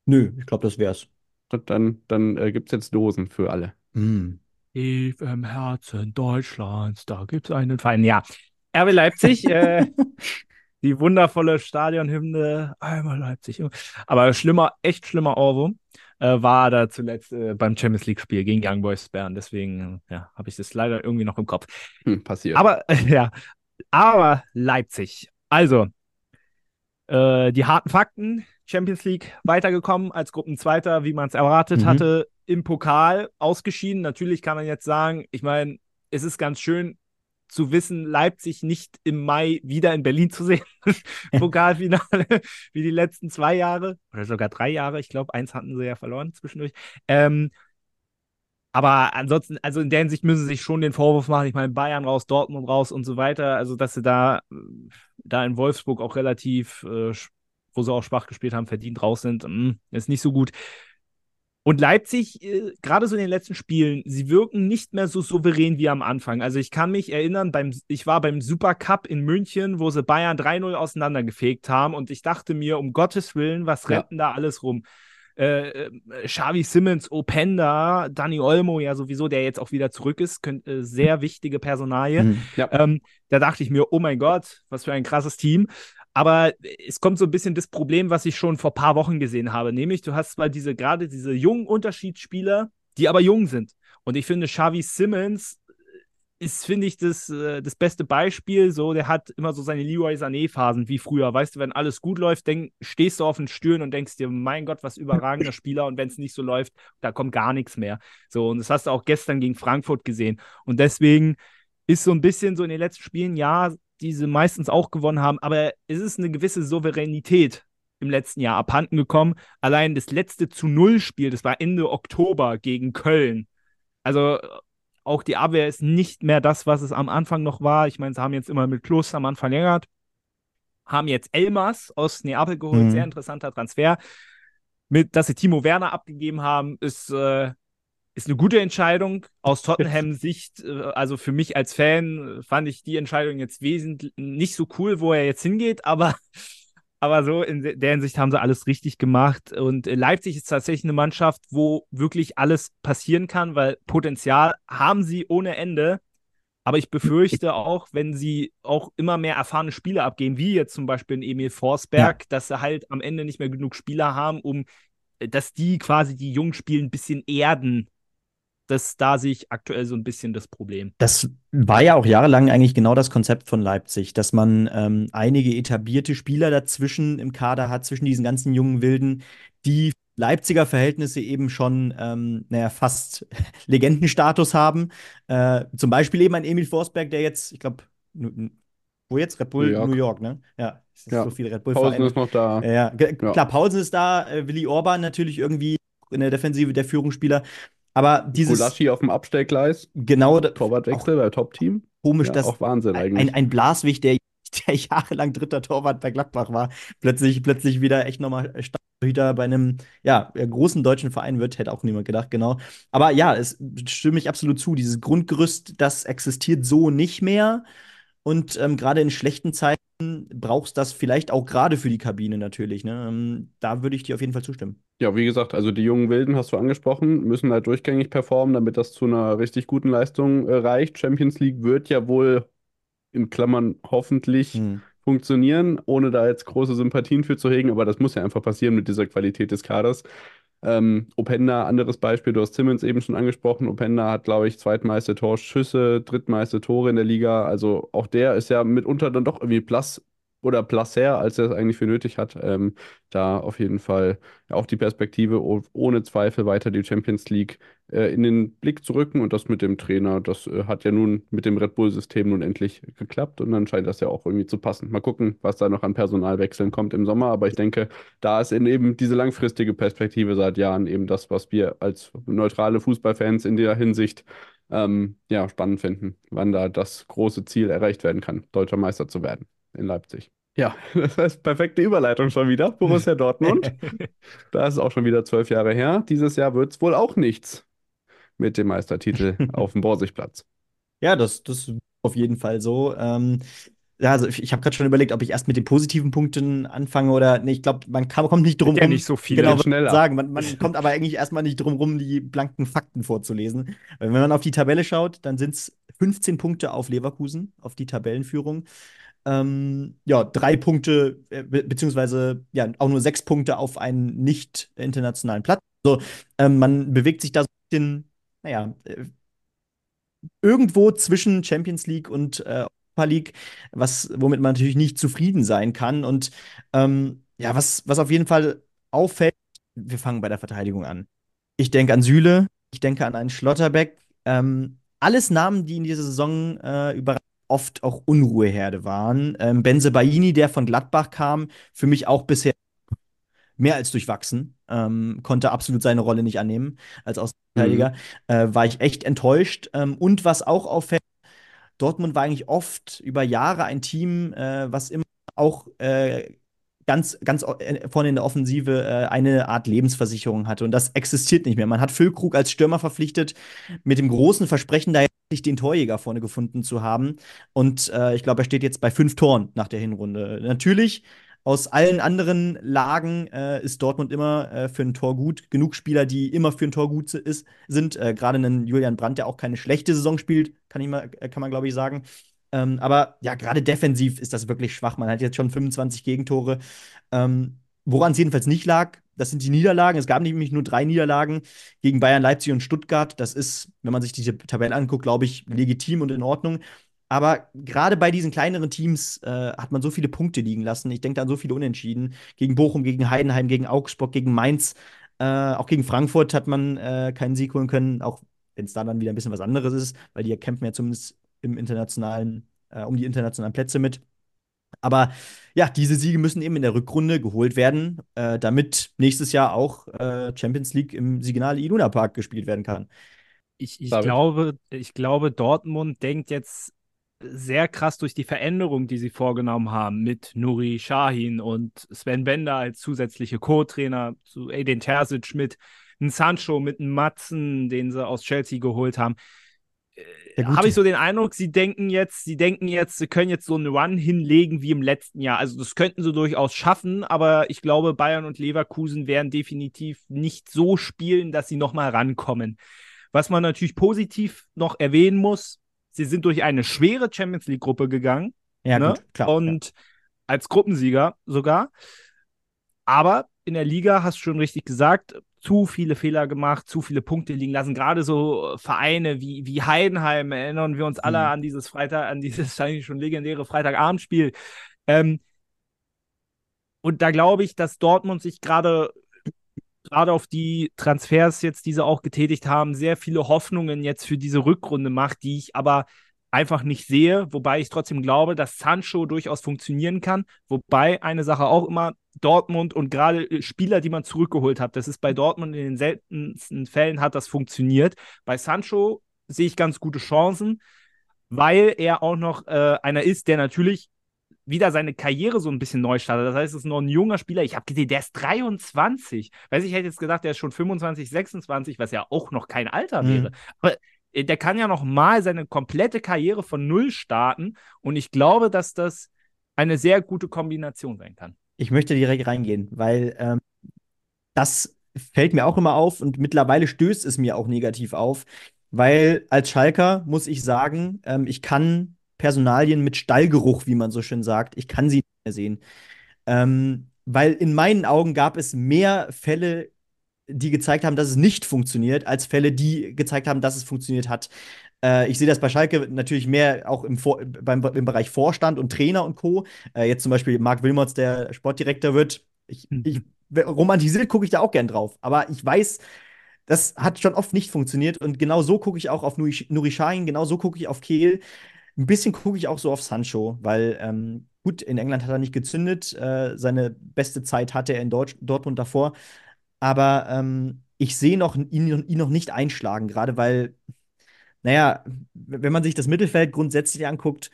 Nö, ich glaube, das wär's. Dann, dann äh, gibt es jetzt Dosen für alle. Mm. Tief im Herzen Deutschlands, da gibt es einen Verein. Ja, RB Leipzig, äh, [laughs] die wundervolle Stadionhymne, einmal Leipzig. Aber schlimmer, echt schlimmer Ohrwurm äh, war da zuletzt äh, beim Champions League-Spiel gegen Young Boys Bern. Deswegen ja, habe ich das leider irgendwie noch im Kopf. Hm, passiert. Aber [laughs] ja, aber Leipzig. Also, äh, die harten Fakten. Champions League weitergekommen als Gruppenzweiter, wie man es erwartet mhm. hatte, im Pokal ausgeschieden. Natürlich kann man jetzt sagen, ich meine, es ist ganz schön, zu wissen, Leipzig nicht im Mai wieder in Berlin zu sehen. [laughs] Pokalfinale, wie die letzten zwei Jahre oder sogar drei Jahre. Ich glaube, eins hatten sie ja verloren zwischendurch. Ähm, aber ansonsten, also in der Hinsicht müssen sie sich schon den Vorwurf machen. Ich meine, Bayern raus, Dortmund raus und so weiter. Also, dass sie da, da in Wolfsburg auch relativ, äh, wo sie auch schwach gespielt haben, verdient raus sind, mh, hm, ist nicht so gut. Und Leipzig, äh, gerade so in den letzten Spielen, sie wirken nicht mehr so souverän wie am Anfang. Also ich kann mich erinnern, beim, ich war beim Supercup in München, wo sie Bayern 3-0 auseinandergefegt haben und ich dachte mir, um Gottes Willen, was ja. denn da alles rum? Äh, äh, Xavi Simmons, Openda, Dani Olmo ja sowieso, der jetzt auch wieder zurück ist, könnt, äh, sehr wichtige Personalie. Mhm, ja. ähm, da dachte ich mir, oh mein Gott, was für ein krasses Team. Aber es kommt so ein bisschen das Problem, was ich schon vor ein paar Wochen gesehen habe. Nämlich, du hast zwar diese, gerade diese jungen Unterschiedsspieler, die aber jung sind. Und ich finde, Xavi Simmons ist, finde ich, das, äh, das beste Beispiel. So, der hat immer so seine Leroy Sané-Phasen wie früher. Weißt du, wenn alles gut läuft, denk, stehst du auf den Stühlen und denkst dir, mein Gott, was überragender [laughs] Spieler. Und wenn es nicht so läuft, da kommt gar nichts mehr. So, und das hast du auch gestern gegen Frankfurt gesehen. Und deswegen ist so ein bisschen so in den letzten Spielen, ja, die sie meistens auch gewonnen haben, aber es ist eine gewisse Souveränität im letzten Jahr abhanden gekommen. Allein das letzte zu Null-Spiel, das war Ende Oktober gegen Köln. Also auch die Abwehr ist nicht mehr das, was es am Anfang noch war. Ich meine, sie haben jetzt immer mit am Anfang verlängert, haben jetzt Elmas aus Neapel geholt, mhm. sehr interessanter Transfer. Mit, dass sie Timo Werner abgegeben haben, ist äh, ist eine gute Entscheidung. Aus Tottenham-Sicht, äh, also für mich als Fan, fand ich die Entscheidung jetzt wesentlich nicht so cool, wo er jetzt hingeht, aber, [laughs] aber so in der Hinsicht haben sie alles richtig gemacht. Und Leipzig ist tatsächlich eine Mannschaft, wo wirklich alles passieren kann, weil Potenzial haben sie ohne Ende. Aber ich befürchte auch, wenn sie auch immer mehr erfahrene Spieler abgeben, wie jetzt zum Beispiel in Emil Forsberg, ja. dass sie halt am Ende nicht mehr genug Spieler haben, um dass die quasi die jungen Spielen ein bisschen erden das, da sehe ich aktuell so ein bisschen das Problem. Das war ja auch jahrelang eigentlich genau das Konzept von Leipzig, dass man ähm, einige etablierte Spieler dazwischen im Kader hat, zwischen diesen ganzen jungen Wilden, die Leipziger Verhältnisse eben schon, ähm, naja, fast [laughs] Legendenstatus haben. Äh, zum Beispiel eben ein Emil Forsberg, der jetzt, ich glaube, wo jetzt? Red Bull New York, New York ne? Ja, es ist ja. so viele Red Bull Paulsen ist noch da. Ja, ja. Klar, Paulsen ist da, äh, Willi Orban natürlich irgendwie in der Defensive der Führungsspieler. Aber dieses. Gulaschi auf dem Abstellgleis. Genau. Torwartwechsel bei Top-Team. Komisch, ja, dass. Auch Wahnsinn eigentlich. Ein, ein Blaswig, der, der jahrelang dritter Torwart bei Gladbach war, plötzlich, plötzlich wieder echt nochmal Starttorhüter bei einem ja, großen deutschen Verein wird, hätte auch niemand gedacht, genau. Aber ja, es stimme ich absolut zu. Dieses Grundgerüst, das existiert so nicht mehr. Und ähm, gerade in schlechten Zeiten brauchst du das vielleicht auch gerade für die Kabine natürlich. Ne? Ähm, da würde ich dir auf jeden Fall zustimmen. Ja, wie gesagt, also die jungen Wilden hast du angesprochen, müssen halt durchgängig performen, damit das zu einer richtig guten Leistung äh, reicht. Champions League wird ja wohl in Klammern hoffentlich hm. funktionieren, ohne da jetzt große Sympathien für zu hegen, aber das muss ja einfach passieren mit dieser Qualität des Kaders. Ähm, Openda, anderes Beispiel, du hast Simmons eben schon angesprochen. Openda hat, glaube ich, zweitmeiste Torschüsse, drittmeiste Tore in der Liga. Also auch der ist ja mitunter dann doch irgendwie Plus oder Placer, als er es eigentlich für nötig hat. Ähm, da auf jeden Fall auch die Perspektive, ohne Zweifel weiter die Champions League äh, in den Blick zu rücken. Und das mit dem Trainer, das äh, hat ja nun mit dem Red Bull-System nun endlich geklappt. Und dann scheint das ja auch irgendwie zu passen. Mal gucken, was da noch an Personalwechseln kommt im Sommer. Aber ich denke, da ist eben diese langfristige Perspektive seit Jahren eben das, was wir als neutrale Fußballfans in der Hinsicht ähm, ja, spannend finden, wann da das große Ziel erreicht werden kann, deutscher Meister zu werden in Leipzig. Ja, [laughs] das heißt, perfekte Überleitung schon wieder. Borussia Dortmund. [laughs] da ist es auch schon wieder zwölf Jahre her. Dieses Jahr wird es wohl auch nichts mit dem Meistertitel [laughs] auf dem Borsigplatz. Ja, das, das auf jeden Fall so. Ähm, Ja, also ich, ich habe gerade schon überlegt, ob ich erst mit den positiven Punkten anfange oder nee, ich glaube, man kann, kommt nicht drum ja rum. nicht so viele. Genau, schnell ab. sagen. Man, man kommt aber eigentlich erstmal nicht drum rum, die blanken Fakten vorzulesen. Weil wenn man auf die Tabelle schaut, dann sind es 15 Punkte auf Leverkusen, auf die Tabellenführung. Ähm, ja, drei Punkte, äh, be beziehungsweise ja, auch nur sechs Punkte auf einen nicht internationalen Platz. Also ähm, man bewegt sich da so ein bisschen, naja, äh, irgendwo zwischen Champions League und äh, Europa League, was, womit man natürlich nicht zufrieden sein kann. Und ähm, ja, was, was auf jeden Fall auffällt, wir fangen bei der Verteidigung an. Ich denke an Süle, ich denke an einen Schlotterbeck. Ähm, alles Namen, die in dieser Saison äh, überraschend oft auch Unruheherde waren. Ähm, Benze Baini, der von Gladbach kam, für mich auch bisher mehr als durchwachsen. Ähm, konnte absolut seine Rolle nicht annehmen als Außenverteidiger. Äh, war ich echt enttäuscht. Ähm, und was auch auffällt, Dortmund war eigentlich oft über Jahre ein Team, äh, was immer auch äh, ganz, ganz äh, vorne in der Offensive äh, eine Art Lebensversicherung hatte. Und das existiert nicht mehr. Man hat Füllkrug als Stürmer verpflichtet, mit dem großen Versprechen, da endlich den Torjäger vorne gefunden zu haben. Und äh, ich glaube, er steht jetzt bei fünf Toren nach der Hinrunde. Natürlich, aus allen anderen Lagen äh, ist Dortmund immer äh, für ein Tor gut. Genug Spieler, die immer für ein Tor gut ist, sind. Äh, Gerade ein Julian Brandt, der auch keine schlechte Saison spielt, kann, ich mal, kann man, glaube ich, sagen. Ähm, aber ja, gerade defensiv ist das wirklich schwach. Man hat jetzt schon 25 Gegentore. Ähm, woran es jedenfalls nicht lag, das sind die Niederlagen. Es gab nämlich nur drei Niederlagen gegen Bayern, Leipzig und Stuttgart. Das ist, wenn man sich diese Tabelle anguckt, glaube ich, legitim und in Ordnung. Aber gerade bei diesen kleineren Teams äh, hat man so viele Punkte liegen lassen. Ich denke an so viele Unentschieden. Gegen Bochum, gegen Heidenheim, gegen Augsburg, gegen Mainz. Äh, auch gegen Frankfurt hat man äh, keinen Sieg holen können, auch wenn es da dann wieder ein bisschen was anderes ist, weil die kämpfen ja zumindest im internationalen, äh, um die internationalen Plätze mit. Aber ja, diese Siege müssen eben in der Rückrunde geholt werden, äh, damit nächstes Jahr auch äh, Champions League im Signal Iduna Park gespielt werden kann. Ich, ich glaube, ich glaube, Dortmund denkt jetzt sehr krass durch die Veränderung, die sie vorgenommen haben, mit Nuri Sahin und Sven Bender als zusätzliche Co-Trainer zu Edin Terzic mit einem Sancho, mit einem Matzen, den sie aus Chelsea geholt haben. Gute. Habe ich so den Eindruck, sie denken jetzt, sie denken jetzt, sie können jetzt so einen Run hinlegen wie im letzten Jahr. Also das könnten sie durchaus schaffen, aber ich glaube, Bayern und Leverkusen werden definitiv nicht so spielen, dass sie nochmal rankommen. Was man natürlich positiv noch erwähnen muss, sie sind durch eine schwere Champions League-Gruppe gegangen. Ja, ne? gut, klar. Und als Gruppensieger sogar. Aber in der Liga, hast du schon richtig gesagt, zu viele Fehler gemacht, zu viele Punkte liegen lassen. Gerade so Vereine wie, wie Heidenheim, erinnern wir uns alle Mhm. an dieses Freitag, an dieses [laughs] eigentlich schon legendäre Freitagabendspiel. Ähm, und da glaube ich, dass Dortmund sich gerade gerade auf die Transfers jetzt, die sie auch getätigt haben, sehr viele Hoffnungen jetzt für diese Rückrunde macht, die ich aber einfach nicht sehe, wobei ich trotzdem glaube, dass Sancho durchaus funktionieren kann. Wobei eine Sache auch immer, Dortmund und gerade Spieler, die man zurückgeholt hat, das ist bei Dortmund in den seltensten Fällen hat das funktioniert. Bei Sancho sehe ich ganz gute Chancen, weil er auch noch äh, einer ist, der natürlich wieder seine Karriere so ein bisschen neu startet. Das heißt, es ist noch ein junger Spieler. Ich habe gesehen, der ist 23. Weiß ich, hätte jetzt gedacht, der ist schon 25, 26, was ja auch noch kein Alter Mhm. wäre. Aber äh, der kann ja noch mal seine komplette Karriere von Null starten. Und ich glaube, dass das eine sehr gute Kombination sein kann. Ich möchte direkt reingehen, weil ähm, das fällt mir auch immer auf und mittlerweile stößt es mir auch negativ auf, weil als Schalker muss ich sagen, ähm, ich kann Personalien mit Stallgeruch, wie man so schön sagt, ich kann sie nicht mehr sehen. Ähm, weil in meinen Augen gab es mehr Fälle, die gezeigt haben, dass es nicht funktioniert, als Fälle, die gezeigt haben, dass es funktioniert hat. Äh, ich sehe das bei Schalke natürlich mehr auch im, Vor beim, im Bereich Vorstand und Trainer und Co. Äh, jetzt zum Beispiel Marc Wilmots, der Sportdirektor wird. Ich, ich, romantisiert gucke ich da auch gern drauf. Aber ich weiß, das hat schon oft nicht funktioniert. Und genau so gucke ich auch auf Nuri, Nuri Sahin, genau so gucke ich auf Kehl. Ein bisschen gucke ich auch so auf Sancho, weil ähm, gut, in England hat er nicht gezündet. Äh, seine beste Zeit hatte er in Deutsch Dortmund davor. Aber ähm, ich sehe noch, ihn, ihn noch nicht einschlagen, gerade weil, naja, wenn man sich das Mittelfeld grundsätzlich anguckt,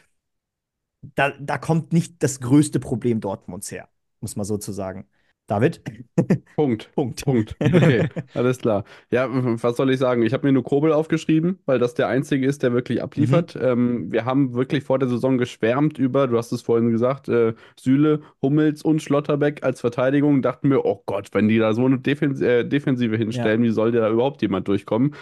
da, da kommt nicht das größte Problem Dortmunds her, muss man so zu sagen. David? [laughs] Punkt. Punkt. Punkt. Okay, alles klar. Ja, was soll ich sagen? Ich habe mir nur Kobel aufgeschrieben, weil das der einzige ist, der wirklich abliefert. Ähm, wir haben wirklich vor der Saison geschwärmt über, du hast es vorhin gesagt, äh, Süle, Hummels und Schlotterbeck als Verteidigung. Dachten wir, oh Gott, wenn die da so eine Defens äh, Defensive hinstellen, wie soll da überhaupt jemand durchkommen?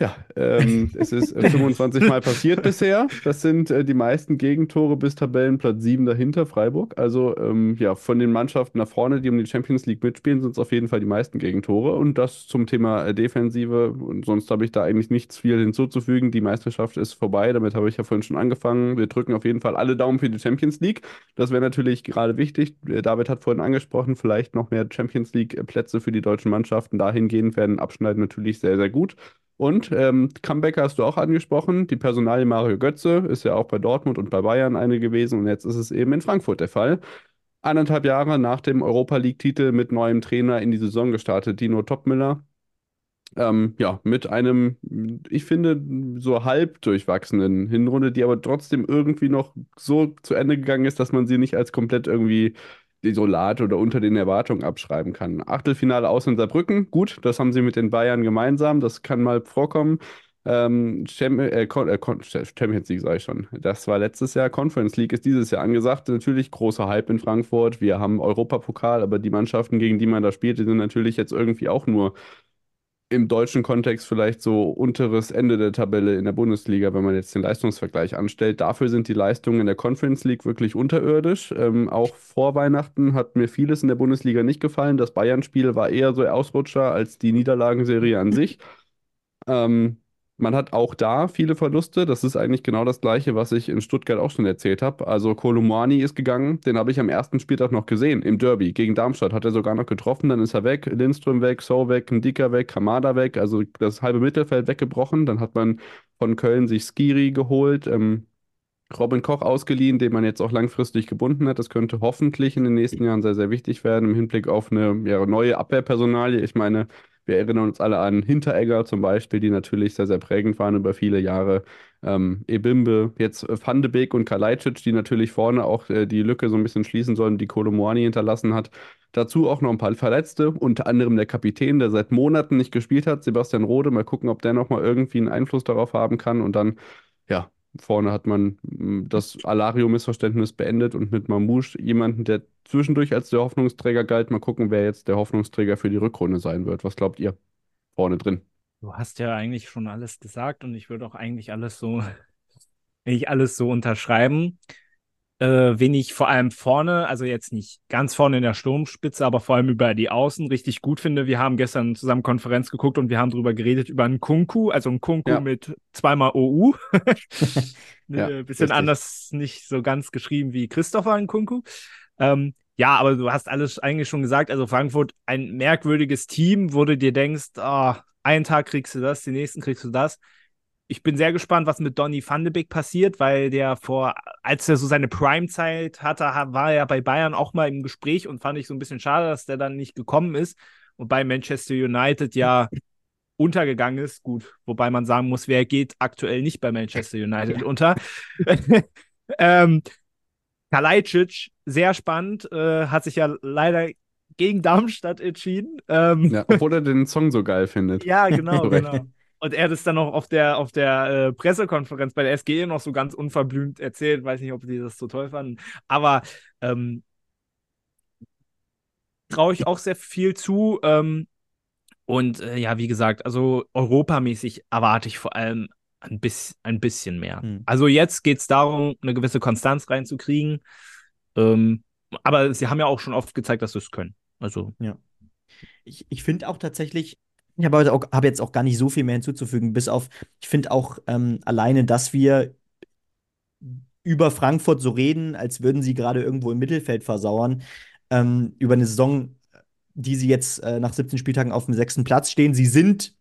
Ja, ähm, es ist äh, 25 Mal passiert [laughs] bisher. Das sind äh, die meisten Gegentore bis Tabellenplatz 7 dahinter, Freiburg. Also ähm, ja, von den Mannschaften nach vorne, die um die Champions League mitspielen, sind es auf jeden Fall die meisten Gegentore. Und das zum Thema äh, Defensive. Und sonst habe ich da eigentlich nichts viel hinzuzufügen. Die Meisterschaft ist vorbei. Damit habe ich ja vorhin schon angefangen. Wir drücken auf jeden Fall alle Daumen für die Champions League. Das wäre natürlich gerade wichtig. Äh, David hat vorhin angesprochen, vielleicht noch mehr Champions League-Plätze für die deutschen Mannschaften. Dahingehend werden Abschneiden natürlich sehr, sehr gut. Und ähm, Comebacker hast du auch angesprochen. Die Personalie Mario Götze ist ja auch bei Dortmund und bei Bayern eine gewesen und jetzt ist es eben in Frankfurt der Fall. Eineinhalb Jahre nach dem Europa League-Titel mit neuem Trainer in die Saison gestartet, Dino Topmüller. Ähm, ja, mit einem, ich finde, so halb durchwachsenen Hinrunde, die aber trotzdem irgendwie noch so zu Ende gegangen ist, dass man sie nicht als komplett irgendwie desolat oder unter den Erwartungen abschreiben kann. Achtelfinale aus in Saarbrücken, gut, das haben sie mit den Bayern gemeinsam, das kann mal vorkommen. Ähm, äh, äh Champions League sage ich schon. Das war letztes Jahr. Conference League ist dieses Jahr angesagt. Natürlich großer Hype in Frankfurt. Wir haben Europapokal, aber die Mannschaften, gegen die man da spielt, die sind natürlich jetzt irgendwie auch nur im deutschen Kontext vielleicht so unteres Ende der Tabelle in der Bundesliga, wenn man jetzt den Leistungsvergleich anstellt. Dafür sind die Leistungen in der Conference League wirklich unterirdisch. Ähm, auch vor Weihnachten hat mir vieles in der Bundesliga nicht gefallen. Das Bayern-Spiel war eher so Ausrutscher als die Niederlagenserie an sich. Ähm, man hat auch da viele Verluste. Das ist eigentlich genau das Gleiche, was ich in Stuttgart auch schon erzählt habe. Also Kolumani ist gegangen, den habe ich am ersten Spieltag noch gesehen, im Derby gegen Darmstadt. Hat er sogar noch getroffen, dann ist er weg. Lindström weg, So weg, Ndika weg, Kamada weg. Also das halbe Mittelfeld weggebrochen. Dann hat man von Köln sich Skiri geholt. Ähm, Robin Koch ausgeliehen, den man jetzt auch langfristig gebunden hat. Das könnte hoffentlich in den nächsten Jahren sehr, sehr wichtig werden im Hinblick auf eine ja, neue Abwehrpersonalie. Ich meine, wir erinnern uns alle an Hinteregger zum Beispiel, die natürlich sehr, sehr prägend waren über viele Jahre. Ähm, Ebimbe, jetzt Van de Beek und Kalajdzic, die natürlich vorne auch äh, die Lücke so ein bisschen schließen sollen, die Kolomoani hinterlassen hat. Dazu auch noch ein paar Verletzte, unter anderem der Kapitän, der seit Monaten nicht gespielt hat, Sebastian Rode. Mal gucken, ob der nochmal irgendwie einen Einfluss darauf haben kann. Und dann, ja, Vorne hat man mm, das Alario-Missverständnis beendet und mit Mamouche jemanden, der zwischendurch als der Hoffnungsträger galt. Mal gucken, wer jetzt der Hoffnungsträger für die Rückrunde sein wird. Was glaubt ihr? Vorne drin. Du hast ja eigentlich schon alles gesagt und ich würde auch eigentlich alles so, [laughs] eigentlich alles so unterschreiben äh, wen ich vor allem vorne, also jetzt nicht ganz vorne in der Sturmspitze, aber vor allem über die Außen richtig gut finde. Wir haben gestern zusammen Konferenz geguckt und wir haben darüber geredet, über einen Kunku, also einen Kunku ja. mit zweimal OU. [laughs] [laughs] ja, Ein bisschen richtig. anders, nicht so ganz geschrieben wie Christopher Kunku. Ähm, ja, aber du hast alles eigentlich schon gesagt. Also Frankfurt, ein merkwürdiges Team, wo du dir denkst, oh, einen Tag kriegst du das, den nächsten kriegst du das ich bin sehr gespannt, was mit Donny van de Beek passiert, weil der vor, als er so seine Prime-Zeit hatte, war er bei Bayern auch mal im Gespräch und fand ich so ein bisschen schade, dass der dann nicht gekommen ist und bei Manchester United ja [laughs] untergegangen ist. Gut, wobei man sagen muss, wer geht aktuell nicht bei Manchester United unter. [laughs] ähm, Kalajdzic, sehr spannend, äh, hat sich ja leider gegen Darmstadt entschieden. Ähm, ja, obwohl er den Song so geil findet. Ja, genau, [laughs] genau. Und er hat es dann noch auf der, auf der äh, Pressekonferenz bei der SGE noch so ganz unverblümt erzählt. Weiß nicht, ob die das so toll fanden. Aber ähm, traue ich auch sehr viel zu. Ähm, und äh, ja, wie gesagt, also europamäßig erwarte ich vor allem ein, bis, ein bisschen mehr. Hm. Also jetzt geht es darum, eine gewisse Konstanz reinzukriegen. Ähm, aber sie haben ja auch schon oft gezeigt, dass sie es können. Also. Ja. Ich, ich finde auch tatsächlich, ich habe hab jetzt auch gar nicht so viel mehr hinzuzufügen, bis auf, ich finde auch ähm, alleine, dass wir über Frankfurt so reden, als würden sie gerade irgendwo im Mittelfeld versauern, ähm, über eine Saison, die sie jetzt äh, nach 17 Spieltagen auf dem sechsten Platz stehen. Sie sind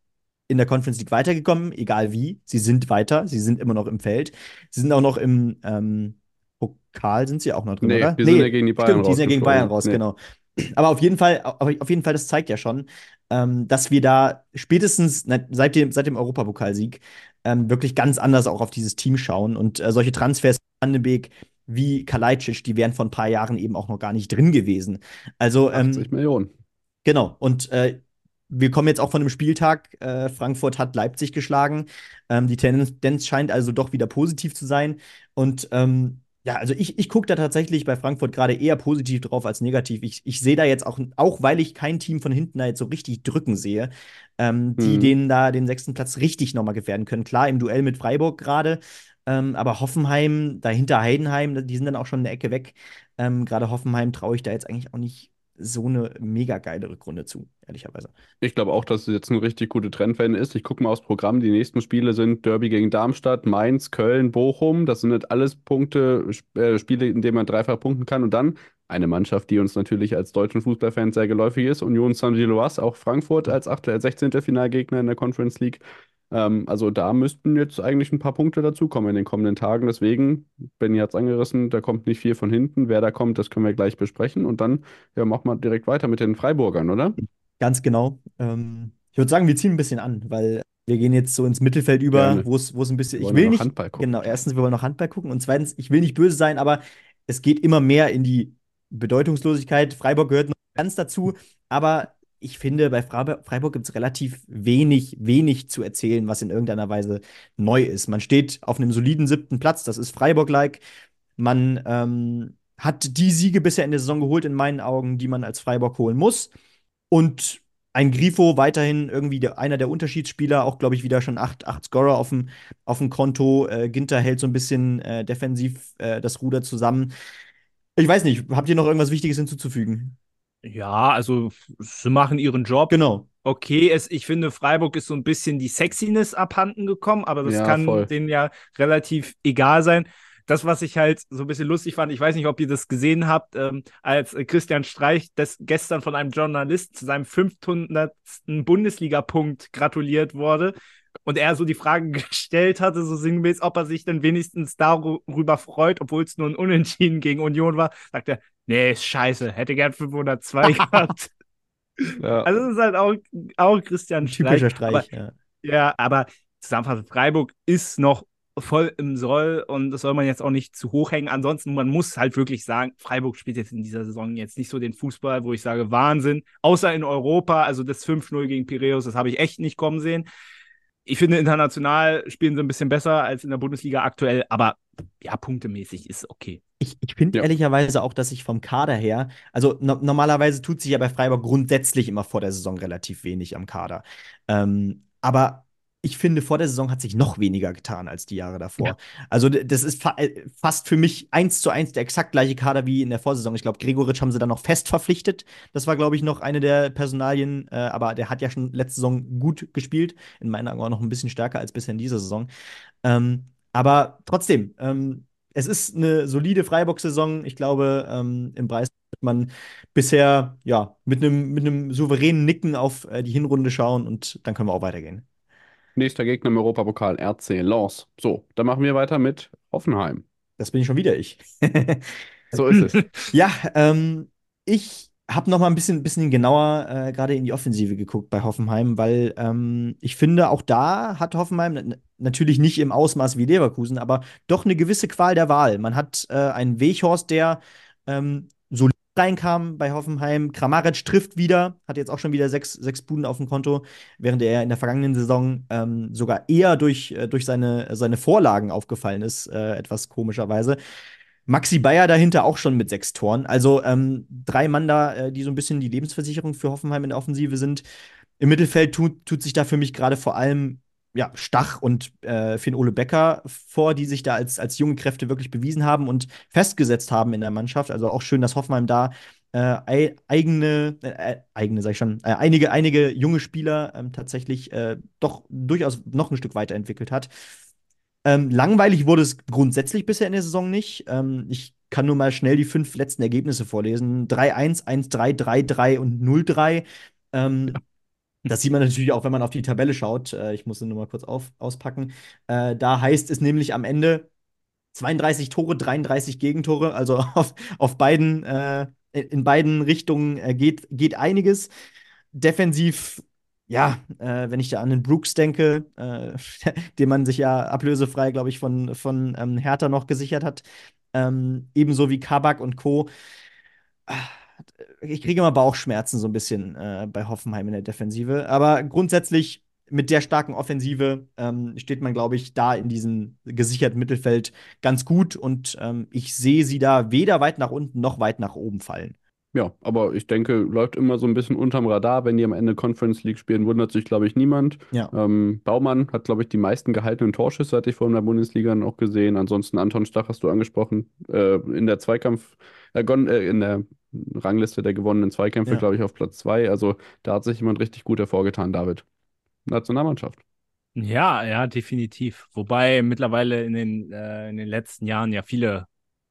in der Conference League weitergekommen, egal wie. Sie sind weiter, sie sind immer noch im Feld. Sie sind auch noch im ähm, Pokal, sind sie auch noch drin, nee, oder? Wir nee, sind ja gegen die Bayern stimmt, raus. Die sind ja gegen Bayern raus, nee. genau. Aber auf jeden Fall, auf jeden Fall, das zeigt ja schon, ähm, dass wir da spätestens seit dem, seit dem Europapokalsieg ähm, wirklich ganz anders auch auf dieses Team schauen. Und äh, solche Transfers, Van de Beek, wie Kalajdzic, die wären vor ein paar Jahren eben auch noch gar nicht drin gewesen. Also 80 ähm, Millionen. Genau, und äh, wir kommen jetzt auch von einem Spieltag. Äh, Frankfurt hat Leipzig geschlagen. Ähm, die Tendenz scheint also doch wieder positiv zu sein. Und ähm, ja, also ich, ich gucke da tatsächlich bei Frankfurt gerade eher positiv drauf als negativ. Ich, ich sehe da jetzt auch, auch weil ich kein Team von hinten da jetzt so richtig drücken sehe, ähm, die Mhm. denen da den sechsten Platz richtig nochmal gefährden können. Klar, im Duell mit Freiburg gerade, ähm, aber Hoffenheim, dahinter Heidenheim, die sind dann auch schon eine Ecke weg. Ähm, gerade Hoffenheim traue ich da jetzt eigentlich auch nicht so eine mega geile Rückrunde zu, ehrlicherweise. Ich glaube auch, dass es jetzt eine richtig gute Trendwende ist. Ich gucke mal aufs Programm. Die nächsten Spiele sind Derby gegen Darmstadt, Mainz, Köln, Bochum. Das sind nicht alles Punkte, äh, Spiele, in denen man dreifach punkten kann. Und dann eine Mannschaft, die uns natürlich als deutschen Fußballfans sehr geläufig ist. Union Saint-Gilloise, auch Frankfurt als aktuell 16. Finalgegner in der Conference League. Ähm, also da müssten jetzt eigentlich ein paar Punkte dazukommen in den kommenden Tagen. Deswegen, Benny hat es angerissen, da kommt nicht viel von hinten. Wer da kommt, das können wir gleich besprechen. Und dann ja, machen wir direkt weiter mit den Freiburgern, oder? Ganz genau. Ähm, ich würde sagen, wir ziehen ein bisschen an, weil wir gehen jetzt so ins Mittelfeld über, wo es wo es ein bisschen. Ich will nicht. Handball gucken. Genau, erstens, wir wollen noch Handball gucken und zweitens, ich will nicht böse sein, aber es geht immer mehr in die Bedeutungslosigkeit. Freiburg gehört noch ganz dazu, aber ich finde, bei Freiburg, gibt es relativ wenig, wenig zu erzählen, was in irgendeiner Weise neu ist. Man steht auf einem soliden siebten Platz, das ist Freiburg-like. Man ähm, hat die Siege bisher in der Saison geholt, in meinen Augen, die man als Freiburg holen muss. Und ein Grifo weiterhin irgendwie der, einer der Unterschiedsspieler, auch glaube ich wieder schon acht, acht Scorer auf dem, auf dem Konto. Äh, Ginter hält so ein bisschen äh, defensiv äh, das Ruder zusammen. Ich weiß nicht, habt ihr noch irgendwas Wichtiges hinzuzufügen? Ja, also sie machen ihren Job. Genau. Okay, es, ich finde, Freiburg ist so ein bisschen die Sexiness abhanden gekommen, aber das Ja, kann voll. denen ja relativ egal sein. Das, was ich halt so ein bisschen lustig fand, ich weiß nicht, ob ihr das gesehen habt, ähm, als Christian Streich das gestern von einem Journalist zu seinem 500. Bundesliga-Punkt gratuliert wurde und er so die Frage gestellt hatte, so sinngemäß, ob er sich denn wenigstens darüber freut, obwohl es nur ein Unentschieden gegen Union war, sagt er, nee, ist scheiße, hätte gern 502 [laughs] gehabt. Ja. Also es ist halt auch, auch Christian Typischer Streich. Aber, Streich, ja. ja, aber zusammenfassend, Freiburg ist noch voll im Soll und das soll man jetzt auch nicht zu hoch hängen. Ansonsten, man muss halt wirklich sagen, Freiburg spielt jetzt in dieser Saison jetzt nicht so den Fußball, wo ich sage, Wahnsinn. Außer in Europa, also das 5-0 gegen Piraeus, das habe ich echt nicht kommen sehen. Ich finde, international spielen sie ein bisschen besser als in der Bundesliga aktuell, aber ja, punktemäßig ist okay. Ich, ich finde Ja. ehrlicherweise auch, dass ich vom Kader her, also no normalerweise tut sich ja bei Freiburg grundsätzlich immer vor der Saison relativ wenig am Kader. Ähm, aber ich finde, vor der Saison hat sich noch weniger getan als die Jahre davor. Ja. Also, das ist fa äh, fast für mich eins zu eins der exakt gleiche Kader wie in der Vorsaison. Ich glaube, Gregoritsch haben sie dann noch fest verpflichtet. Das war, glaube ich, noch eine der Personalien, äh, aber der hat ja schon letzte Saison gut gespielt. In meinen Augen auch noch ein bisschen stärker als bisher in dieser Saison. Ähm, aber trotzdem, ähm, es ist eine solide Freiburg-Saison. Ich glaube, ähm, im Preis wird man bisher ja mit einem mit einem souveränen Nicken auf äh, die Hinrunde schauen und dann können wir auch weitergehen. Nächster Gegner im Europapokal, RC Lens. So, dann machen wir weiter mit Hoffenheim. Das bin ich schon wieder ich. [laughs] So ist es. [laughs] Ja, ähm, ich habe noch mal ein bisschen, bisschen genauer äh, gerade in die Offensive geguckt bei Hoffenheim, weil ähm, ich finde, auch da hat Hoffenheim natürlich nicht im Ausmaß wie Leverkusen, aber doch eine gewisse Qual der Wahl. Man hat äh, einen Weghorst, der ähm, reinkam bei Hoffenheim. Kramaric trifft wieder, hat jetzt auch schon wieder sechs, sechs Buden auf dem Konto, während er in der vergangenen Saison ähm, sogar eher durch, äh, durch seine, seine Vorlagen aufgefallen ist, äh, etwas komischerweise. Maxi Bayer dahinter auch schon mit sechs Toren. Also ähm, drei Mann da, äh, die so ein bisschen die Lebensversicherung für Hoffenheim in der Offensive sind. Im Mittelfeld tut, tut sich da für mich gerade vor allem ja, Stach und äh, Finn-Ole Becker vor, die sich da als, als junge Kräfte wirklich bewiesen haben und festgesetzt haben in der Mannschaft. Also auch schön, dass Hoffenheim da äh, ei- eigene, äh, eigene, sag ich schon, äh, einige, einige junge Spieler ähm, tatsächlich äh, doch durchaus noch ein Stück weiterentwickelt hat. Ähm, langweilig wurde es grundsätzlich bisher in der Saison nicht. Ähm, ich kann nur mal schnell die fünf letzten Ergebnisse vorlesen: 3-1, 1-3, 3-3 und 0-3. Ähm, Das sieht man natürlich auch, wenn man auf die Tabelle schaut. Äh, ich muss sie nur mal kurz auf, auspacken. Äh, da heißt es nämlich am Ende 32 Tore, 33 Gegentore. Also [laughs] auf, auf beiden, äh, in beiden Richtungen geht, geht einiges. Defensiv, ja, äh, wenn ich da an den Brooks denke, äh, [laughs] den man sich ja ablösefrei, glaube ich, von, von ähm, Hertha noch gesichert hat. ähm, ebenso wie Kabak und Co. Ich kriege immer Bauchschmerzen so ein bisschen äh, bei Hoffenheim in der Defensive. Aber grundsätzlich mit der starken Offensive ähm, steht man, glaube ich, da in diesem gesicherten Mittelfeld ganz gut. Und ähm, ich sehe sie da weder weit nach unten noch weit nach oben fallen. Ja, aber ich denke, läuft immer so ein bisschen unterm Radar. Wenn die am Ende Conference League spielen, wundert sich, glaube ich, niemand. Ja. Ähm, Baumann hat, glaube ich, die meisten gehaltenen Torschüsse, hatte ich vorhin in der Bundesliga noch gesehen. Ansonsten Anton Stach hast du angesprochen. Äh, in der Zweikampf, äh, äh, in der Rangliste der gewonnenen Zweikämpfe, Ja. glaube ich, auf Platz zwei. Also da hat sich jemand richtig gut hervorgetan, David. Nationalmannschaft. Ja, ja, definitiv. Wobei mittlerweile in den, äh, in den letzten Jahren ja viele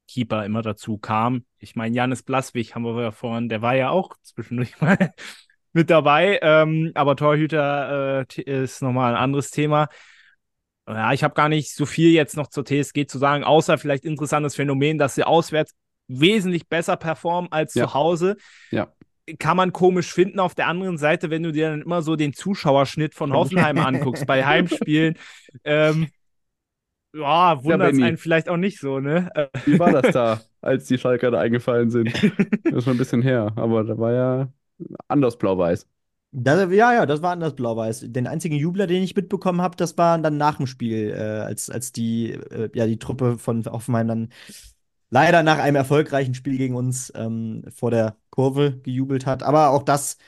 Keeper immer dazu kamen. Ich meine, Janis Blaswig haben wir ja vorhin, der war ja auch zwischendurch [laughs] mal mit dabei, ähm, aber Torhüter äh, ist nochmal ein anderes Thema. Ja, ich habe gar nicht so viel jetzt noch zur TSG zu sagen, außer vielleicht interessantes Phänomen, dass sie auswärts wesentlich besser performen als Ja. zu Hause. Ja. Kann man komisch finden. Auf der anderen Seite, wenn du dir dann immer so den Zuschauerschnitt von [laughs] Hoffenheim anguckst bei Heimspielen, ähm, ja, wundert es Benni. einen vielleicht auch nicht so, ne? [laughs] Wie war das da, als die Schalker da eingefallen sind? [laughs] Das ist schon ein bisschen her, aber da war ja anders blau-weiß. Das, ja, ja, das war anders blau-weiß. Den einzigen Jubler, den ich mitbekommen habe, das war dann nach dem Spiel, äh, als, als die, äh, ja, die Truppe von Hoffenheim dann leider nach einem erfolgreichen Spiel gegen uns ähm, vor der Kurve gejubelt hat. Aber auch das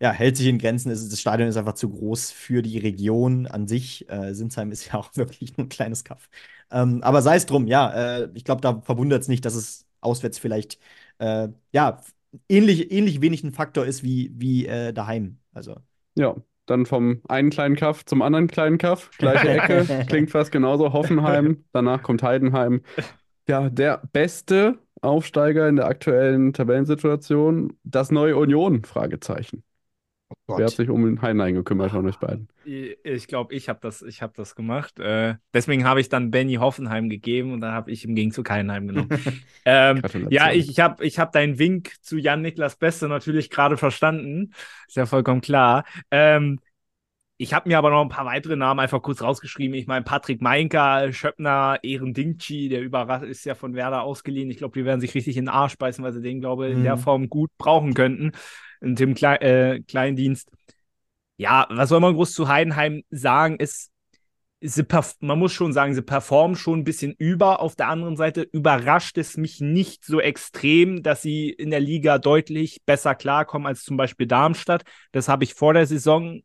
ja, hält sich in Grenzen. Es, das Stadion ist einfach zu groß für die Region an sich. Äh, Sinsheim ist [laughs] ja auch wirklich nur ein kleines Kaff. Ähm, aber sei es drum, ja, äh, ich glaube, da verwundert es nicht, dass es auswärts vielleicht äh, ja, ähnlich, ähnlich wenig ein Faktor ist wie, wie äh, daheim. Also. Ja, dann vom einen kleinen Kaff zum anderen kleinen Kaff. Gleiche Ecke, [laughs] klingt fast genauso. Hoffenheim, [laughs] danach kommt Heidenheim. Ja, der beste Aufsteiger in der aktuellen Tabellensituation, das neue Union? Fragezeichen. Wer hat sich um den Heidenheim gekümmert von euch beiden? Ich glaube, ich habe das, ich hab das gemacht. Äh, deswegen habe ich dann Benny Hoffenheim gegeben und dann habe ich im Gegenzug Heidenheim genommen. [laughs] ähm, ja, ich, ich habe ich hab deinen Wink zu Jan-Niklas Beste natürlich gerade verstanden. Ist ja vollkommen klar. Ähm, ich habe mir aber noch ein paar weitere Namen einfach kurz rausgeschrieben. Ich meine, Patrick Meinka, Schöppner, Ehren Dingchi, der überrascht ist ja von Werder ausgeliehen. Ich glaube, die werden sich richtig in den Arsch beißen, weil sie den, glaube ich, in der Mhm. Form gut brauchen könnten. In dem Klei äh, Kleindienst. Ja, was soll man groß zu Heidenheim sagen? Ist, sie man muss schon sagen, sie performen schon ein bisschen über. Auf der anderen Seite überrascht es mich nicht so extrem, dass sie in der Liga deutlich besser klarkommen als zum Beispiel Darmstadt. Das habe ich vor der Saison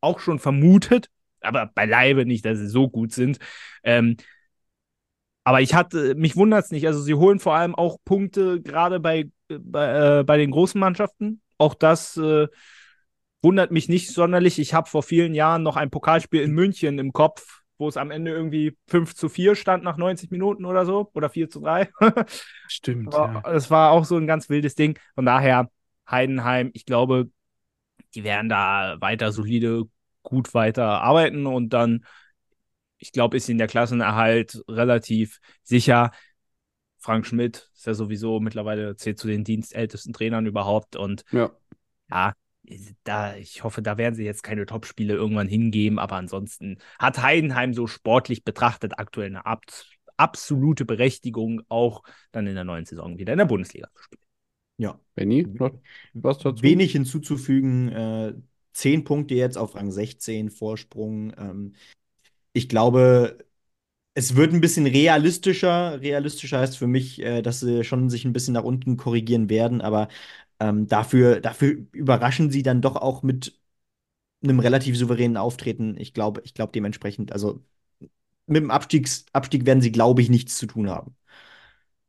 auch schon vermutet, aber beileibe nicht, dass sie so gut sind. Ähm, aber ich hatte, mich wundert es nicht. Also sie holen vor allem auch Punkte gerade bei, bei, äh, bei den großen Mannschaften. Auch das äh, wundert mich nicht sonderlich. Ich habe vor vielen Jahren noch ein Pokalspiel in München im Kopf, wo es am Ende irgendwie 5 zu 4 stand nach 90 Minuten oder so. Oder 4 zu 3. [laughs] Stimmt, Aber Das war auch so ein ganz wildes Ding. Von daher, Heidenheim, ich glaube, die werden da weiter solide, gut weiter arbeiten und dann, ich glaube, ist ihnen der Klassenerhalt relativ sicher. Frank Schmidt ist ja sowieso mittlerweile zählt zu den dienstältesten Trainern überhaupt und Ja. ja, da, ich hoffe, da werden sie jetzt keine Topspiele irgendwann hingeben, aber ansonsten hat Heidenheim so sportlich betrachtet aktuell eine ab absolute Berechtigung, auch dann in der neuen Saison wieder in der Bundesliga zu spielen. Ja. Benni, noch was dazu? Wenig hinzuzufügen. Äh, zehn Punkte jetzt auf Rang 16 Vorsprung. Ähm, ich glaube, es wird ein bisschen realistischer. Realistischer heißt für mich, äh, dass sie schon sich ein bisschen nach unten korrigieren werden, aber ähm, dafür, dafür überraschen sie dann doch auch mit einem relativ souveränen Auftreten. Ich glaube, ich glaube dementsprechend, also mit dem Abstiegs Abstieg werden sie, glaube ich, nichts zu tun haben.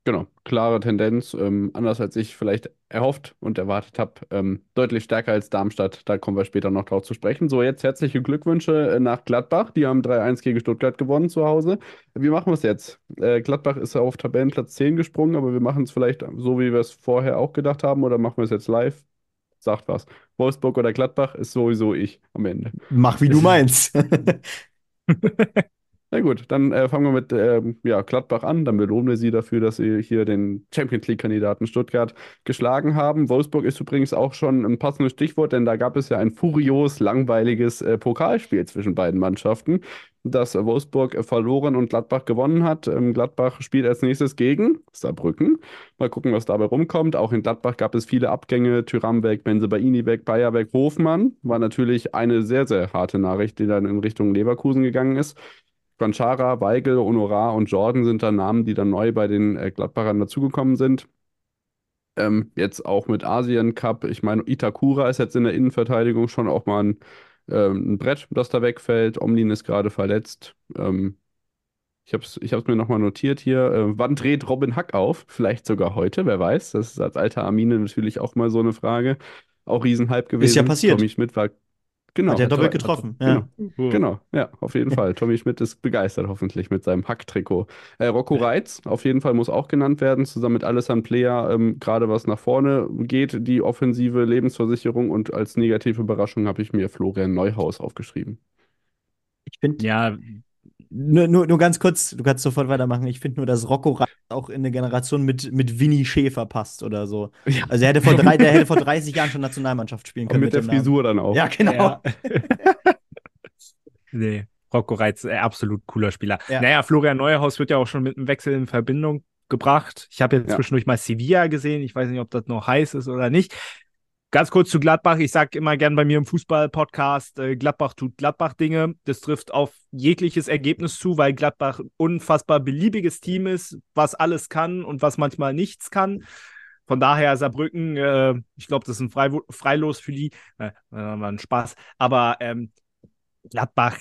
Genau, klare Tendenz, ähm, anders als ich vielleicht erhofft und erwartet habe, ähm, deutlich stärker als Darmstadt. Da kommen wir später noch drauf zu sprechen. So, jetzt herzliche Glückwünsche äh, nach Gladbach. Die haben 3-1 gegen Stuttgart gewonnen zu Hause. Wie machen wir es jetzt? Äh, Gladbach ist auf Tabellenplatz 10 gesprungen, aber wir machen es vielleicht so, wie wir es vorher auch gedacht haben, oder machen wir es jetzt live? Sagt was. Wolfsburg oder Gladbach ist sowieso ich am Ende. Mach, wie du [laughs] meinst. [laughs] Na gut, dann äh, fangen wir mit ähm, ja, Gladbach an. Dann belohnen wir sie dafür, dass sie hier den Champions League-Kandidaten Stuttgart geschlagen haben. Wolfsburg ist übrigens auch schon ein passendes Stichwort, denn da gab es ja ein furios langweiliges äh, Pokalspiel zwischen beiden Mannschaften. dass Wolfsburg verloren und Gladbach gewonnen hat. Ähm, Gladbach spielt als nächstes gegen Saarbrücken. Mal gucken, was dabei rumkommt. Auch in Gladbach gab es viele Abgänge. Tyram weg, Benzebaini weg, Bayer weg, Hofmann. War natürlich eine sehr, sehr harte Nachricht, die dann in Richtung Leverkusen gegangen ist. Quanchara, Weigel, Honorar und Jordan sind dann Namen, die dann neu bei den äh, Gladbachern dazugekommen sind. Ähm, jetzt auch mit Asien Cup. Ich meine, Itakura ist jetzt in der Innenverteidigung schon auch mal ein, ähm, ein Brett, das da wegfällt. Omlin ist gerade verletzt. Ähm, ich habe es ich mir nochmal notiert hier. Äh, wann dreht Robin Hack auf? Vielleicht sogar heute, wer weiß. Das ist als alter Armine natürlich auch mal so eine Frage. Auch Riesenhype gewesen. Ist ja passiert. Tommy Schmidt war Genau. Hat er doppelt getroffen. Hat, ja. Genau. genau, ja, auf jeden [laughs] Fall. Tommy Schmidt ist begeistert, hoffentlich, mit seinem Hack-Trikot. Äh, Rocco Reitz, auf jeden Fall, muss auch genannt werden, zusammen mit Alessandro Plea, ähm, gerade was nach vorne geht, die offensive Lebensversicherung. Und als negative Überraschung habe ich mir Florian Neuhaus aufgeschrieben. Ich finde, ja, nur, nur, nur ganz kurz, du kannst sofort weitermachen. Ich finde nur, dass Rocco Reitz auch in eine Generation mit, mit Winnie Schäfer passt oder so. Ja. Also er hätte vor drei, der hätte vor 30 Jahren schon Nationalmannschaft spielen können. Und mit, mit der Frisur dann auch. Ja, genau. Ja. [laughs] nee, Rocco Reitz, äh, absolut cooler Spieler. Ja. Naja, Florian Neuhaus wird ja auch schon mit einem Wechsel in Verbindung gebracht. Ich habe jetzt ja. zwischendurch mal Sevilla gesehen. Ich weiß nicht, ob das noch heiß ist oder nicht. Ganz kurz zu Gladbach. Ich sage immer gern bei mir im Fußball-Podcast, äh, Gladbach tut Gladbach-Dinge. Das trifft auf jegliches Ergebnis zu, weil Gladbach ein unfassbar beliebiges Team ist, was alles kann und was manchmal nichts kann. Von daher Saarbrücken, äh, ich glaube, das ist ein Frei Freilos für die. Äh, war ein Spaß. Aber ähm, Gladbach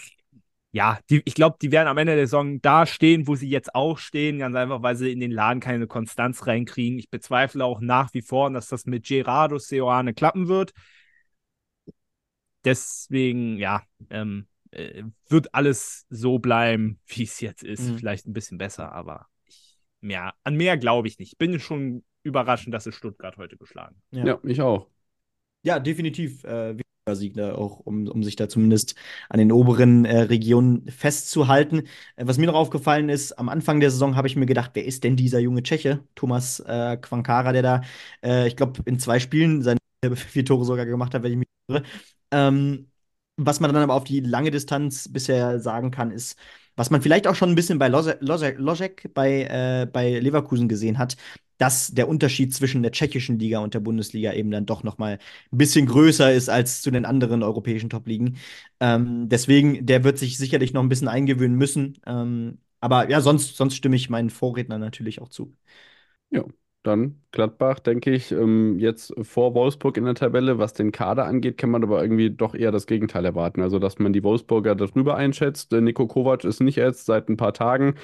ja, die, ich glaube, die werden am Ende der Saison da stehen, wo sie jetzt auch stehen, ganz einfach, weil sie in den Laden keine Konstanz reinkriegen. Ich bezweifle auch nach wie vor, dass das mit Gerardo Seoane klappen wird. Deswegen, ja, ähm, äh, wird alles so bleiben, [laughs] wie es jetzt ist. Mhm. Vielleicht ein bisschen besser, aber ich, mehr, an mehr glaube ich nicht. Bin schon überraschend, dass es Stuttgart heute geschlagen. Ja, ja ich auch. Ja, definitiv. Äh, Sieg da auch, um, um sich da zumindest an den oberen äh, Regionen festzuhalten. Äh, was mir noch aufgefallen ist, am Anfang der Saison habe ich mir gedacht, wer ist denn dieser junge Tscheche, Thomas äh, Quankara, der da, äh, ich glaube, in zwei Spielen seine [laughs] vier Tore sogar gemacht hat, wenn ich mich irre. Ähm, was man dann aber auf die lange Distanz bisher sagen kann, ist, was man vielleicht auch schon ein bisschen bei Lozek bei, äh, bei Leverkusen gesehen hat, dass der Unterschied zwischen der tschechischen Liga und der Bundesliga eben dann doch noch mal ein bisschen größer ist als zu den anderen europäischen Top-Ligen. Ähm, deswegen, der wird sich sicherlich noch ein bisschen eingewöhnen müssen. Ähm, aber ja, sonst, sonst stimme ich meinen Vorrednern natürlich auch zu. Ja, dann Gladbach, denke ich, ähm, jetzt vor Wolfsburg in der Tabelle. Was den Kader angeht, kann man aber irgendwie doch eher das Gegenteil erwarten. Also, dass man die Wolfsburger darüber einschätzt. Nico Kovac ist nicht erst seit ein paar Tagen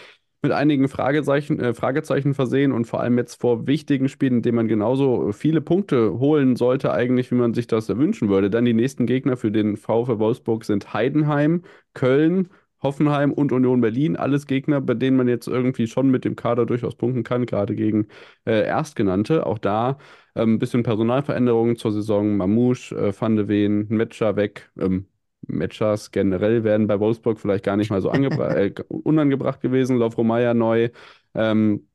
mit einigen Fragezeichen, äh, Fragezeichen versehen und vor allem jetzt vor wichtigen Spielen, in denen man genauso viele Punkte holen sollte, eigentlich, wie man sich das wünschen würde. Dann die nächsten Gegner für den VfL Wolfsburg sind Heidenheim, Köln, Hoffenheim und Union Berlin. Alles Gegner, bei denen man jetzt irgendwie schon mit dem Kader durchaus punkten kann, gerade gegen äh, Erstgenannte. Auch da ein ähm, bisschen Personalveränderungen zur Saison. Mamouche, äh, Van de Ven, Metscher weg. Ähm, Matchers generell werden bei Wolfsburg vielleicht gar nicht mal so [laughs] äh, unangebracht gewesen. Lovro neu. Ähm,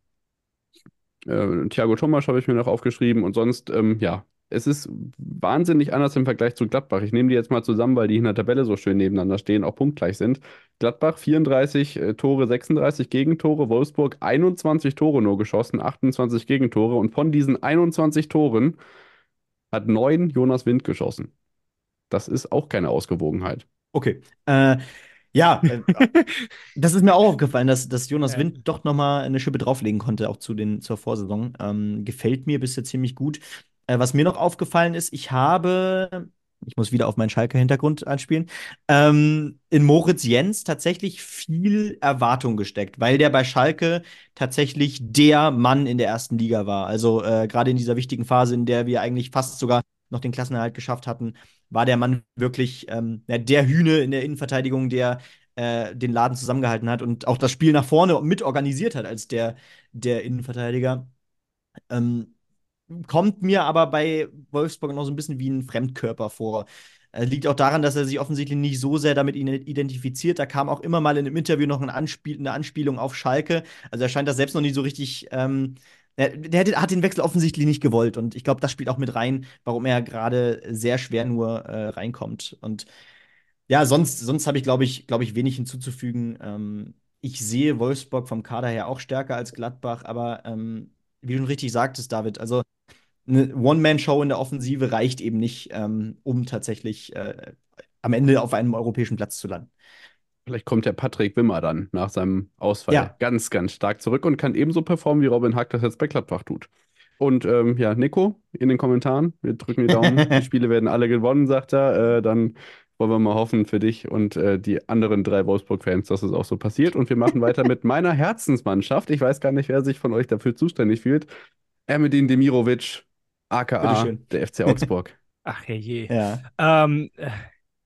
äh, Thiago Thomas habe ich mir noch aufgeschrieben und sonst, ähm, ja, es ist wahnsinnig anders im Vergleich zu Gladbach. Ich nehme die jetzt mal zusammen, weil die in der Tabelle so schön nebeneinander stehen, auch punktgleich sind. Gladbach 34 äh, Tore, 36 Gegentore, Wolfsburg 21 Tore nur geschossen, 28 Gegentore und von diesen 21 Toren hat neun Jonas Wind geschossen. Das ist auch keine Ausgewogenheit. Okay. Äh, ja, äh, [laughs] das ist mir auch aufgefallen, dass, dass Jonas ja. Wind doch noch mal eine Schippe drauflegen konnte, auch zu den, zur Vorsaison. Ähm, gefällt mir bisher ziemlich gut. Äh, was mir noch aufgefallen ist, ich habe, ich muss wieder auf meinen Schalke-Hintergrund anspielen, ähm, in Moritz Jens tatsächlich viel Erwartung gesteckt, weil der bei Schalke tatsächlich der Mann in der ersten Liga war. Also äh, gerade in dieser wichtigen Phase, in der wir eigentlich fast sogar noch den Klassenerhalt geschafft hatten, war der Mann wirklich ähm, der Hühne in der Innenverteidigung, der äh, den Laden zusammengehalten hat und auch das Spiel nach vorne mitorganisiert hat als der, der Innenverteidiger. Ähm, kommt mir aber bei Wolfsburg noch so ein bisschen wie ein Fremdkörper vor. Äh, liegt auch daran, dass er sich offensichtlich nicht so sehr damit identifiziert. Da kam auch immer mal in einem Interview noch ein Anspiel eine Anspielung auf Schalke. Also er scheint das selbst noch nicht so richtig ähm, der, der, hat den Wechsel offensichtlich nicht gewollt und ich glaube, das spielt auch mit rein, warum er gerade sehr schwer nur äh, reinkommt. Und Ja, sonst, sonst habe ich, glaube ich, glaube ich, wenig hinzuzufügen. Ähm, ich sehe Wolfsburg vom Kader her auch stärker als Gladbach, aber ähm, wie du richtig sagtest, David, also eine One-Man-Show in der Offensive reicht eben nicht, ähm, um tatsächlich äh, am Ende auf einem europäischen Platz zu landen. Vielleicht kommt der Patrick Wimmer dann nach seinem Ausfall Ja. ganz, ganz stark zurück und kann ebenso performen, wie Robin Hack das jetzt bei Gladbach tut. Und ähm, ja, Nico, in den Kommentaren, wir drücken die Daumen. [laughs] die Spiele werden alle gewonnen, sagt er. Äh, dann wollen wir mal hoffen für dich und äh, die anderen drei Wolfsburg-Fans, dass es auch so passiert. Und wir machen weiter mit meiner Herzensmannschaft. Ich weiß gar nicht, wer sich von euch dafür zuständig fühlt. Ermedin Demirovic, aka der FC Augsburg. Ach herrje. Ja. Ähm, äh,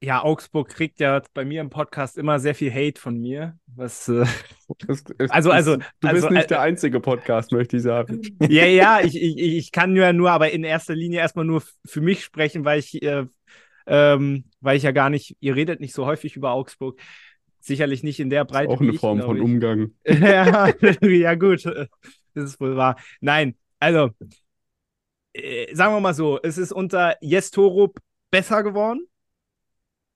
ja, Augsburg kriegt ja bei mir im Podcast immer sehr viel Hate von mir. Was, äh, [laughs] Es- es- Also- also- du also, bist nicht äh, der einzige Podcast, möchte ich sagen. ja, [laughs] ja, ich, ich, ich kann ja nur, aber in erster Linie erstmal nur für mich sprechen, weil ich, äh, ähm, weil ich ja gar nicht, ihr redet nicht so häufig über Augsburg. Sicherlich nicht in der Das Breite. auch eine ich, Form von ich. Umgang. ja, [laughs] ja, gut. Das ist wohl wahr. Nein, also, äh, sagen wir mal so, es ist unter Jes Torup besser geworden.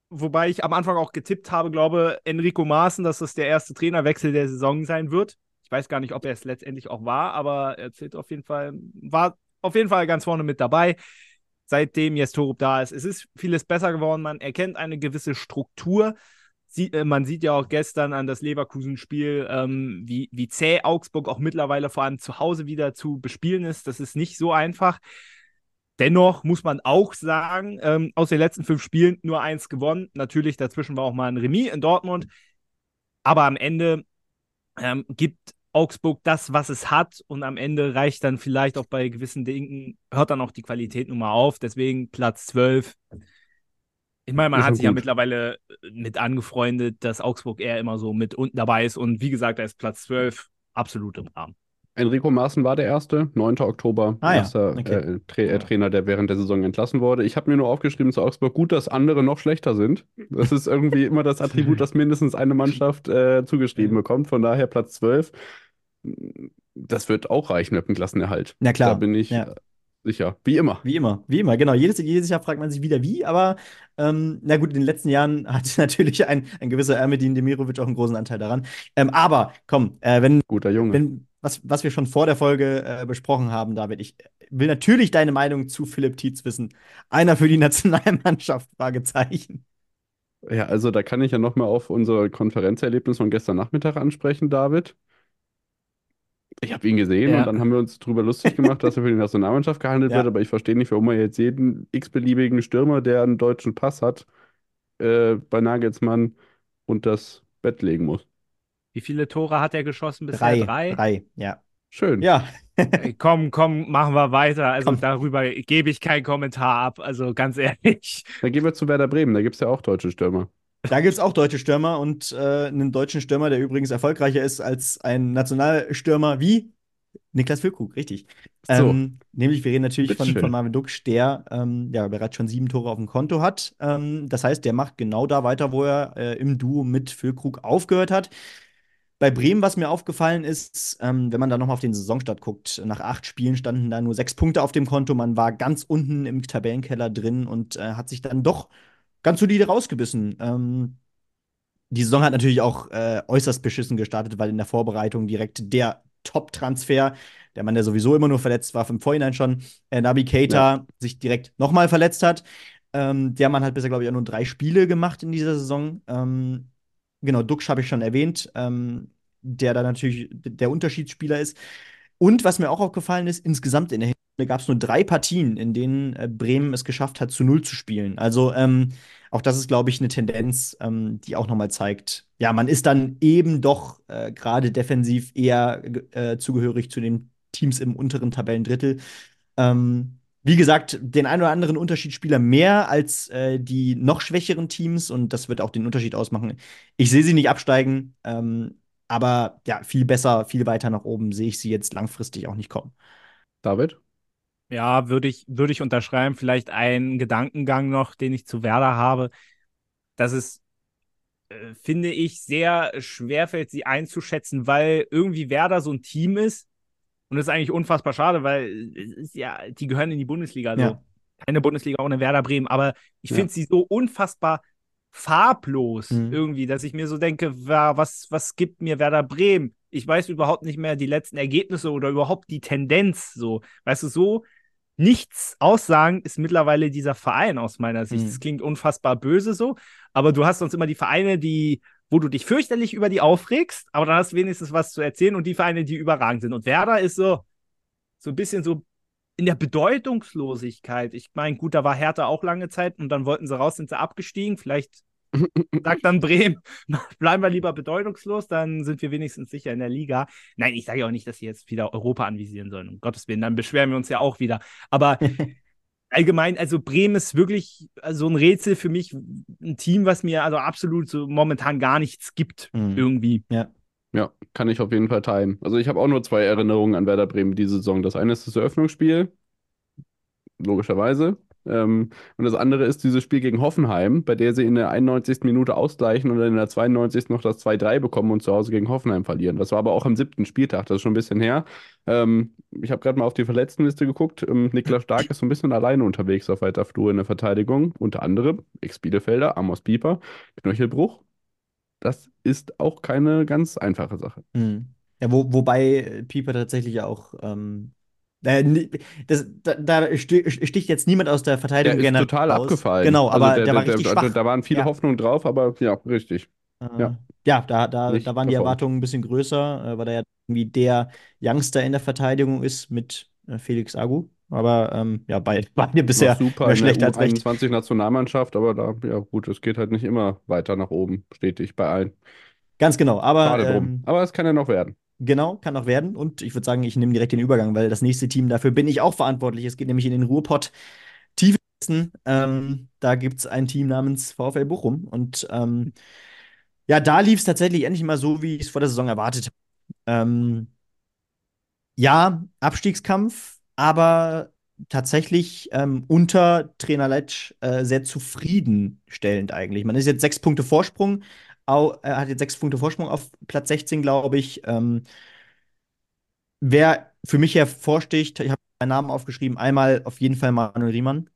Wobei ich am Anfang auch getippt habe, glaube Enrico Maaßen, dass das der erste Trainerwechsel der Saison sein wird. Ich weiß gar nicht, ob er es letztendlich auch war, aber er zählt auf jeden Fall, war auf jeden Fall ganz vorne mit dabei, seitdem Jes Torup da ist. Es ist vieles besser geworden, man erkennt eine gewisse Struktur. Sieht, äh, man sieht ja auch gestern an das Leverkusen-Spiel, ähm, wie, wie zäh Augsburg auch mittlerweile vor allem zu Hause wieder zu bespielen ist. Das ist nicht so einfach. Dennoch muss man auch sagen, ähm, aus den letzten fünf Spielen nur eins gewonnen. Natürlich, dazwischen war auch mal ein Remis in Dortmund. Aber am Ende ähm, gibt Augsburg das, was es hat. Und am Ende reicht dann vielleicht auch bei gewissen Dingen, hört dann auch die Qualität nun mal auf. Deswegen Platz 12. Ich meine, man Ist hat sich ja gut. mittlerweile mit angefreundet, dass Augsburg eher immer so mit unten dabei ist. Und wie gesagt, da ist Platz 12 absolut im Rahmen. Enrico Maaßen war der erste, 9. Oktober, Ah ja, erster okay. äh, Tra äh, Trainer, der während der Saison entlassen wurde. Ich habe mir nur aufgeschrieben zu Augsburg, gut, dass andere noch schlechter sind. Das ist irgendwie immer das Attribut, das mindestens eine Mannschaft äh, zugeschrieben [laughs] bekommt. Von daher Platz 12. Das wird auch reichen mit dem Klassenerhalt. Na klar. Da bin ich Ja. sicher. Wie immer. Wie immer, wie immer, genau. Jedes, jedes Jahr fragt man sich wieder wie, aber ähm, na gut, in den letzten Jahren [laughs] hat natürlich ein, ein gewisser Ermedin Demirovic auch einen großen Anteil daran. Ähm, aber komm, äh, wenn, Guter Junge. wenn was, was wir schon vor der Folge äh, besprochen haben, David, ich will natürlich deine Meinung zu Philipp Tietz wissen. Einer für die [laughs] Nationalmannschaft, Fragezeichen. Ja, also da kann ich ja nochmal auf unser Konferenzerlebnis von gestern Nachmittag ansprechen, David. Ich habe ihn gesehen Ja. und dann haben wir uns drüber lustig gemacht, dass er für die Nationalmannschaft gehandelt [laughs] Ja. wird, aber ich verstehe nicht, warum er jetzt jeden x-beliebigen Stürmer, der einen deutschen Pass hat, äh, bei Nagelsmann unter das Bett legen muss. Wie viele Tore hat er geschossen bisher? Drei, Drei? drei, ja. Schön. Ja, [laughs] Komm, komm, machen wir weiter. Also Komm. darüber gebe ich keinen Kommentar ab. Also ganz ehrlich. Dann gehen wir zu Werder Bremen, da gibt es ja auch deutsche Stürmer. Da gibt es auch deutsche Stürmer und äh, einen deutschen Stürmer, der übrigens erfolgreicher ist als ein Nationalstürmer wie Niklas Füllkrug, richtig. So. Ähm, nämlich, wir reden natürlich von, von Marvin Duksch, der ähm, ja bereits schon sieben Tore auf dem Konto hat. Ähm, das heißt, der macht genau da weiter, wo er äh, im Duo mit Füllkrug aufgehört hat. Bei Bremen, was mir aufgefallen ist, ähm, wenn man da nochmal auf den Saisonstart guckt, nach acht Spielen standen da nur sechs Punkte auf dem Konto. Man war ganz unten im Tabellenkeller drin und äh, hat sich dann doch ganz solide rausgebissen. Ähm, die Saison hat natürlich auch äh, äußerst beschissen gestartet, weil in der Vorbereitung direkt der Top-Transfer, der Mann, der sowieso immer nur verletzt war, im Vorhinein schon, äh, Nabi Keita, sich direkt nochmal verletzt hat. Ähm, der Mann hat bisher, glaube ich, auch nur drei Spiele gemacht in dieser Saison. Ähm, genau, Duxch habe ich schon erwähnt, ähm, der da natürlich der Unterschiedsspieler ist. Und was mir auch aufgefallen ist, insgesamt in der Hinrunde gab es nur drei Partien, in denen äh, Bremen es geschafft hat, zu Null zu spielen. Also ähm, auch das ist, glaube ich, eine Tendenz, ähm, die auch nochmal zeigt, ja, man ist dann eben doch äh, gerade defensiv eher äh, zugehörig zu den Teams im unteren Tabellendrittel. Ähm, wie gesagt, den einen oder anderen Unterschiedsspieler mehr als äh, die noch schwächeren Teams und das wird auch den Unterschied ausmachen. Ich sehe sie nicht absteigen, ähm, aber ja, viel besser, viel weiter nach oben sehe ich sie jetzt langfristig auch nicht kommen. David? Ja, würde ich, würde ich unterschreiben. Vielleicht einen Gedankengang noch, den ich zu Werder habe. Dass es, äh, finde ich, sehr schwerfällt, sie einzuschätzen, weil irgendwie Werder so ein Team ist. Und das ist eigentlich unfassbar schade, weil ja, die gehören in die Bundesliga. Also Ja. keine Bundesliga ohne Werder Bremen. Aber ich Ja. finde sie so unfassbar farblos mhm. irgendwie, dass ich mir so denke, was, was gibt mir Werder Bremen? Ich weiß überhaupt nicht mehr die letzten Ergebnisse oder überhaupt die Tendenz. So, weißt du, so nichts aussagen ist mittlerweile dieser Verein aus meiner Sicht. Es mhm. klingt unfassbar böse so, aber du hast sonst immer die Vereine, die, wo du dich fürchterlich über die aufregst, aber dann hast du wenigstens was zu erzählen und die Vereine, die überragend sind. Und Werder ist so, so ein bisschen so in der Bedeutungslosigkeit. Ich meine, gut, da war Hertha auch lange Zeit und dann wollten sie raus, sind sie abgestiegen. Vielleicht sagt dann Bremen, [laughs] bleiben wir lieber bedeutungslos, dann sind wir wenigstens sicher in der Liga. Nein, ich sage ja auch nicht, dass sie jetzt wieder Europa anvisieren sollen, um Gottes Willen, dann beschweren wir uns ja auch wieder. Aber [laughs] allgemein, also Bremen ist wirklich so ein Rätsel für mich, ein Team, was mir also absolut so momentan gar nichts gibt, mhm. irgendwie. Ja. Ja, kann ich auf jeden Fall teilen. Also ich habe auch nur zwei Erinnerungen an Werder Bremen diese Saison. Das eine ist das Eröffnungsspiel, logischerweise. Ähm, und das andere ist dieses Spiel gegen Hoffenheim, bei der sie in der 91. Minute ausgleichen und in der 92. noch das 2-3 bekommen und zu Hause gegen Hoffenheim verlieren. Das war aber auch am siebten Spieltag, das ist schon ein bisschen her. Ähm, ich habe gerade mal auf die Verletztenliste geguckt. Ähm, Niklas Stark ist so ein bisschen alleine unterwegs auf weiter Flur in der Verteidigung. Unter anderem Ex-Bielefelder, Amos Pieper, Knöchelbruch. Das ist auch keine ganz einfache Sache. Mhm. Ja, wo, wobei Pieper tatsächlich auch ähm, das, da, da, sticht jetzt niemand aus der Verteidigung der ist total aus. abgefallen. Genau, aber also der, der, war richtig schwach. Da waren viele ja. Hoffnungen drauf, aber ja, richtig. Äh, ja. ja, da, da, da waren die Erwartungen ein bisschen größer, äh, weil er ja irgendwie der Youngster in der Verteidigung ist mit äh, Felix Agu. Aber ähm, ja, beide, [laughs] beide bisher super schlechter als recht. 21 Nationalmannschaft, aber da, ja gut, es geht halt nicht immer weiter nach oben, stetig bei allen. Ganz genau, aber. Ähm, aber es kann ja noch werden. Genau, kann noch werden. Und ich würde sagen, ich nehme direkt den Übergang, weil das nächste Team dafür bin ich auch verantwortlich. Es geht nämlich in den Ruhrpott tief. Ähm, da gibt es ein Team namens VfL Bochum. Und ähm, ja, da lief es tatsächlich endlich mal so, wie ich es vor der Saison erwartet habe. Ähm, ja, Abstiegskampf, aber tatsächlich ähm, unter Trainer Letsch äh, sehr zufriedenstellend eigentlich. Man ist jetzt sechs Punkte Vorsprung er hat jetzt sechs Punkte Vorsprung auf Platz 16, glaube ich. Ähm, wer für mich hervorsticht, ich habe einen Namen aufgeschrieben, einmal auf jeden Fall Manuel Riemann.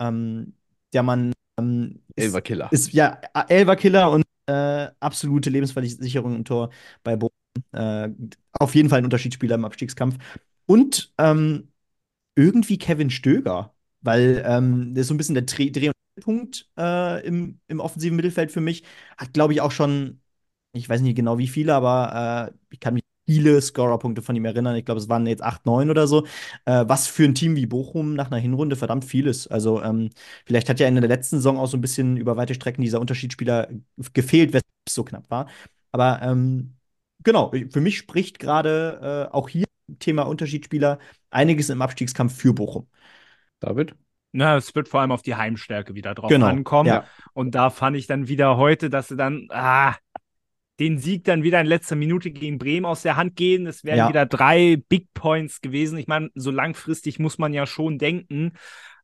Ähm, der Mann ähm, Elver Killer. Ist, ja, Elver Killer und äh, absolute Lebensversicherung im Tor bei Bochum. Äh, auf jeden Fall ein Unterschiedsspieler im Abstiegskampf. Und ähm, irgendwie Kevin Stöger, weil ähm, das ist so ein bisschen der Dreh- und Punkt äh, im, im offensiven Mittelfeld für mich. Hat, glaube ich, auch schon, ich weiß nicht genau wie viele, aber äh, ich kann mich viele Scorerpunkte von ihm erinnern. Ich glaube, es waren jetzt 8, 9 oder so. Äh, was für ein Team wie Bochum nach einer Hinrunde verdammt viel ist. Also, ähm, vielleicht hat ja in der letzten Saison auch so ein bisschen über weite Strecken dieser Unterschiedsspieler gefehlt, weshalb es so knapp war. Aber ähm, genau, für mich spricht gerade äh, auch hier Thema Unterschiedsspieler einiges im Abstiegskampf für Bochum. David? Na, es wird vor allem auf die Heimstärke wieder drauf genau, ankommen. Ja. Und da fand ich dann wieder heute, dass sie dann ah, den Sieg dann wieder in letzter Minute gegen Bremen aus der Hand gehen. Es wären ja. wieder drei Big Points gewesen. Ich meine, so langfristig muss man ja schon denken.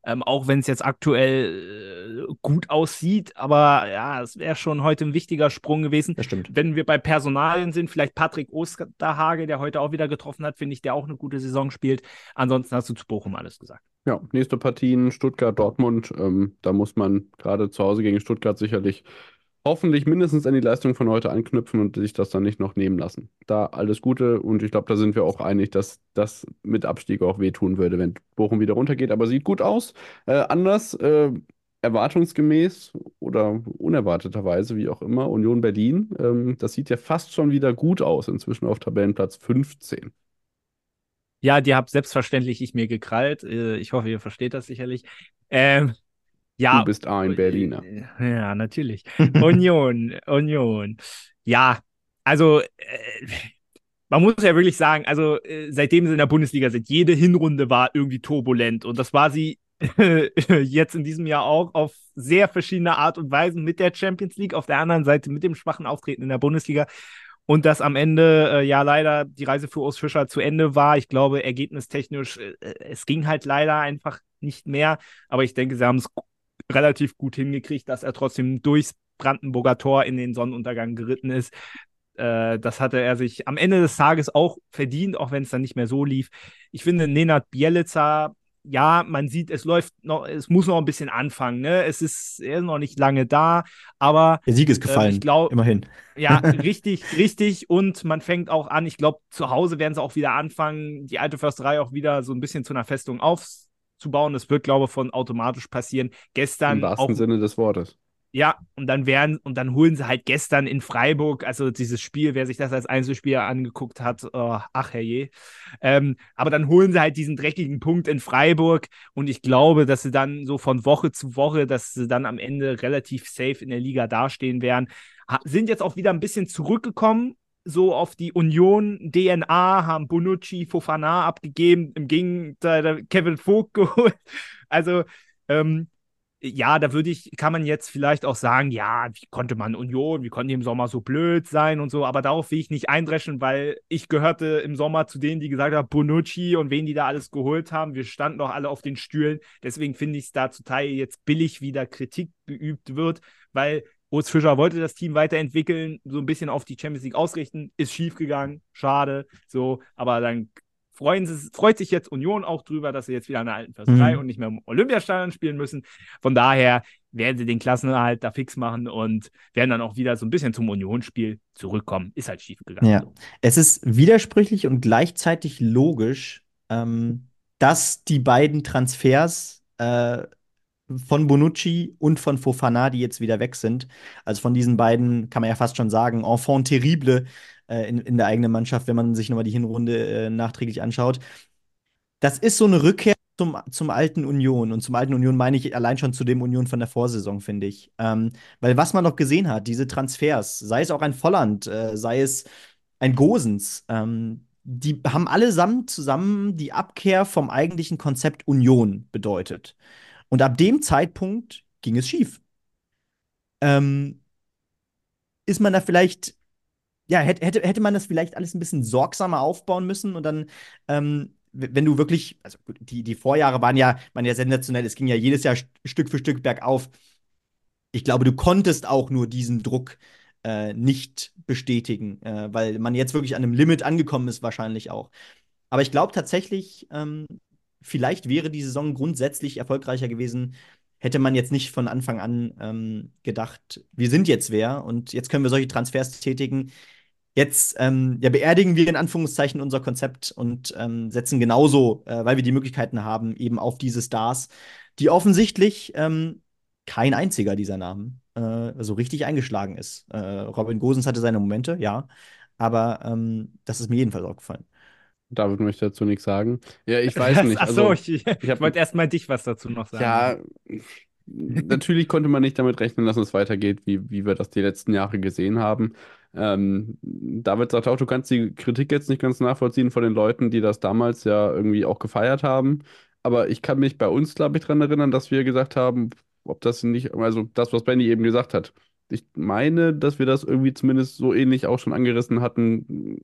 Ähm, auch wenn es jetzt aktuell äh, gut aussieht, aber ja, es wäre schon heute ein wichtiger Sprung gewesen. Das stimmt. Wenn wir bei Personalien sind, vielleicht Patrick Osterhage, der heute auch wieder getroffen hat, finde ich, der auch eine gute Saison spielt. Ansonsten hast du zu Bochum alles gesagt. Ja, nächste Partien Stuttgart, Dortmund. Ähm, da muss man gerade zu Hause gegen Stuttgart sicherlich hoffentlich mindestens an die Leistung von heute anknüpfen und sich das dann nicht noch nehmen lassen. Da alles Gute und ich glaube, da sind wir auch einig, dass das mit Abstieg auch wehtun würde, wenn Bochum wieder runtergeht. Aber sieht gut aus. Äh, anders, äh, erwartungsgemäß oder unerwarteterweise, wie auch immer, Union Berlin. Ähm, das sieht ja fast schon wieder gut aus, inzwischen auf Tabellenplatz 15. Ja, die habe selbstverständlich ich mir gekrallt. Äh, ich hoffe, ihr versteht das sicherlich. Ähm, ja. Du bist ein Berliner. Äh, ja, natürlich. [laughs] Union, Union. Ja, also äh, man muss ja wirklich sagen, also äh, seitdem sie in der Bundesliga sind, jede Hinrunde war irgendwie turbulent und das war sie [laughs] jetzt in diesem Jahr auch auf sehr verschiedene Art und Weisen mit der Champions League, auf der anderen Seite mit dem schwachen Auftreten in der Bundesliga und dass am Ende äh, ja leider die Reise für Urs Fischer zu Ende war. Ich glaube, ergebnistechnisch, äh, es ging halt leider einfach nicht mehr. Aber ich denke, sie haben es relativ gut hingekriegt, dass er trotzdem durchs Brandenburger Tor in den Sonnenuntergang geritten ist. Äh, das hatte er sich am Ende des Tages auch verdient, auch wenn es dann nicht mehr so lief. Ich finde, Nenad Bielica ja, man sieht, es läuft noch, es muss noch ein bisschen anfangen. Ne? Es ist, er ist noch nicht lange da, aber der Sieg ist gefallen. Äh, ich glaube, immerhin. Ja, [laughs] richtig, richtig. Und man fängt auch an. Ich glaube, zu Hause werden sie auch wieder anfangen, die alte Försterei auch wieder so ein bisschen zu einer Festung aufzubauen. Das wird, glaube ich, von automatisch passieren. Gestern Im wahrsten auch, Sinne des Wortes. Ja, und dann werden, und dann holen sie halt gestern in Freiburg, also dieses Spiel, wer sich das als Einzelspieler angeguckt hat, oh, ach herrje. Ähm, aber dann holen sie halt diesen dreckigen Punkt in Freiburg und ich glaube, dass sie dann so von Woche zu Woche, dass sie dann am Ende relativ safe in der Liga dastehen werden. Sind jetzt auch wieder ein bisschen zurückgekommen, so auf die Union-DNA, haben Bonucci, Fofana abgegeben, im Gegenteil Kevin Vogt [laughs] geholt. Also, ähm, ja, da würde ich, kann man jetzt vielleicht auch sagen, ja, wie konnte man Union, wie konnte die im Sommer so blöd sein und so, aber darauf will ich nicht eindreschen, weil ich gehörte im Sommer zu denen, die gesagt haben, Bonucci und wen die da alles geholt haben. Wir standen doch alle auf den Stühlen. Deswegen finde ich es da zu Teil jetzt billig, wie da Kritik geübt wird, weil Urs Fischer wollte das Team weiterentwickeln, so ein bisschen auf die Champions League ausrichten, ist schiefgegangen, schade, so, aber dann freuen sie, freut sich jetzt Union auch drüber, dass sie jetzt wieder an der alten Försterei mhm. und nicht mehr im Olympiastadion spielen müssen. Von daher werden sie den Klassenerhalt da fix machen und werden dann auch wieder so ein bisschen zum Unionsspiel zurückkommen. Ist halt schief gegangen. Ja. So. Es ist widersprüchlich und gleichzeitig logisch, ähm, dass die beiden Transfers äh, von Bonucci und von Fofana, die jetzt wieder weg sind, also von diesen beiden, kann man ja fast schon sagen, Enfant terrible, äh, in, in der eigenen Mannschaft, wenn man sich nochmal die Hinrunde äh, nachträglich anschaut. Das ist so eine Rückkehr zum, zum alten Union. Und zum alten Union meine ich allein schon zu dem Union von der Vorsaison, finde ich. Ähm, weil was man noch gesehen hat, diese Transfers, sei es auch ein Volland, äh, sei es ein Gosens, ähm, die haben allesamt zusammen die Abkehr vom eigentlichen Konzept Union bedeutet. Und ab dem Zeitpunkt ging es schief. Ähm, ist man da vielleicht ja, hätte, hätte man das vielleicht alles ein bisschen sorgsamer aufbauen müssen und dann, ähm, wenn du wirklich, also die, die Vorjahre waren ja, waren ja sensationell, es ging ja jedes Jahr Stück für Stück bergauf. Ich glaube, du konntest auch nur diesen Druck äh, nicht bestätigen, äh, weil man jetzt wirklich an einem Limit angekommen ist, wahrscheinlich auch. Aber ich glaube tatsächlich, ähm, vielleicht wäre die Saison grundsätzlich erfolgreicher gewesen, hätte man jetzt nicht von Anfang an ähm, gedacht, wir sind jetzt wer und jetzt können wir solche Transfers tätigen, Jetzt ähm, ja, beerdigen wir in Anführungszeichen unser Konzept und ähm, setzen genauso, äh, weil wir die Möglichkeiten haben, eben auf diese Stars, die offensichtlich ähm, kein einziger dieser Namen äh, so richtig eingeschlagen ist. Äh, Robin Gosens hatte seine Momente, ja, aber ähm, das ist mir jedenfalls aufgefallen. David möchte dazu nichts sagen. Ja, ich [laughs] weiß nicht. Achso, also, ich, ich wollte erstmal dich was dazu noch sagen. Ja, [laughs] natürlich konnte man nicht damit rechnen, dass es weitergeht, wie, wie wir das die letzten Jahre gesehen haben. Ähm, David sagt auch, du kannst die Kritik jetzt nicht ganz nachvollziehen von den Leuten, die das damals ja irgendwie auch gefeiert haben. Aber ich kann mich bei uns, glaube ich, daran erinnern, dass wir gesagt haben, ob das nicht, also das, was Benny eben gesagt hat. Ich meine, dass wir das irgendwie zumindest so ähnlich auch schon angerissen hatten,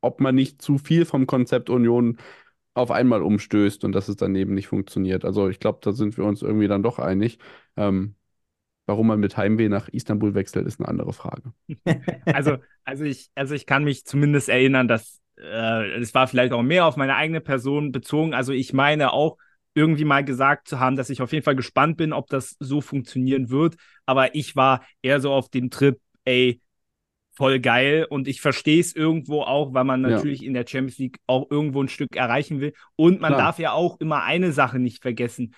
ob man nicht zu viel vom Konzept Union auf einmal umstößt und dass es dann eben nicht funktioniert. Also ich glaube, da sind wir uns irgendwie dann doch einig. Ähm, warum man mit Heimweh nach Istanbul wechselt, ist eine andere Frage. [laughs] Also, also, ich, also ich kann mich zumindest erinnern, dass äh, es war vielleicht auch mehr auf meine eigene Person bezogen. Also ich meine auch irgendwie mal gesagt zu haben, dass ich auf jeden Fall gespannt bin, ob das so funktionieren wird. Aber ich war eher so auf dem Trip, ey, voll geil und ich verstehe es irgendwo auch, weil man natürlich ja. in der Champions League auch irgendwo ein Stück erreichen will. Und man Klar. darf ja auch immer eine Sache nicht vergessen.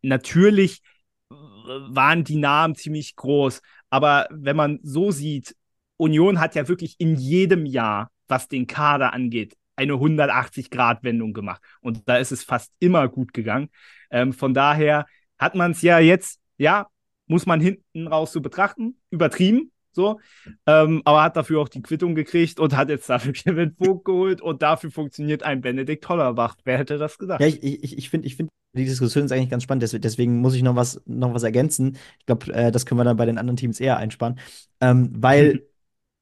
Natürlich waren die Namen ziemlich groß, aber wenn man so sieht, Union hat ja wirklich in jedem Jahr, was den Kader angeht, eine 180-Grad-Wendung gemacht. Und da ist es fast immer gut gegangen. Ähm, von daher hat man es ja jetzt, ja, muss man hinten raus so betrachten, übertrieben, so. Ähm, aber hat dafür auch die Quittung gekriegt und hat jetzt dafür [laughs] Kevin Vogt geholt und dafür funktioniert ein Benedikt Hollerbach. Wer hätte das gesagt? Ja, ich, ich, ich finde, ich find, die Diskussion ist eigentlich ganz spannend. Deswegen muss ich noch was, noch was ergänzen. Ich glaube, äh, das können wir dann bei den anderen Teams eher einsparen. Ähm, weil.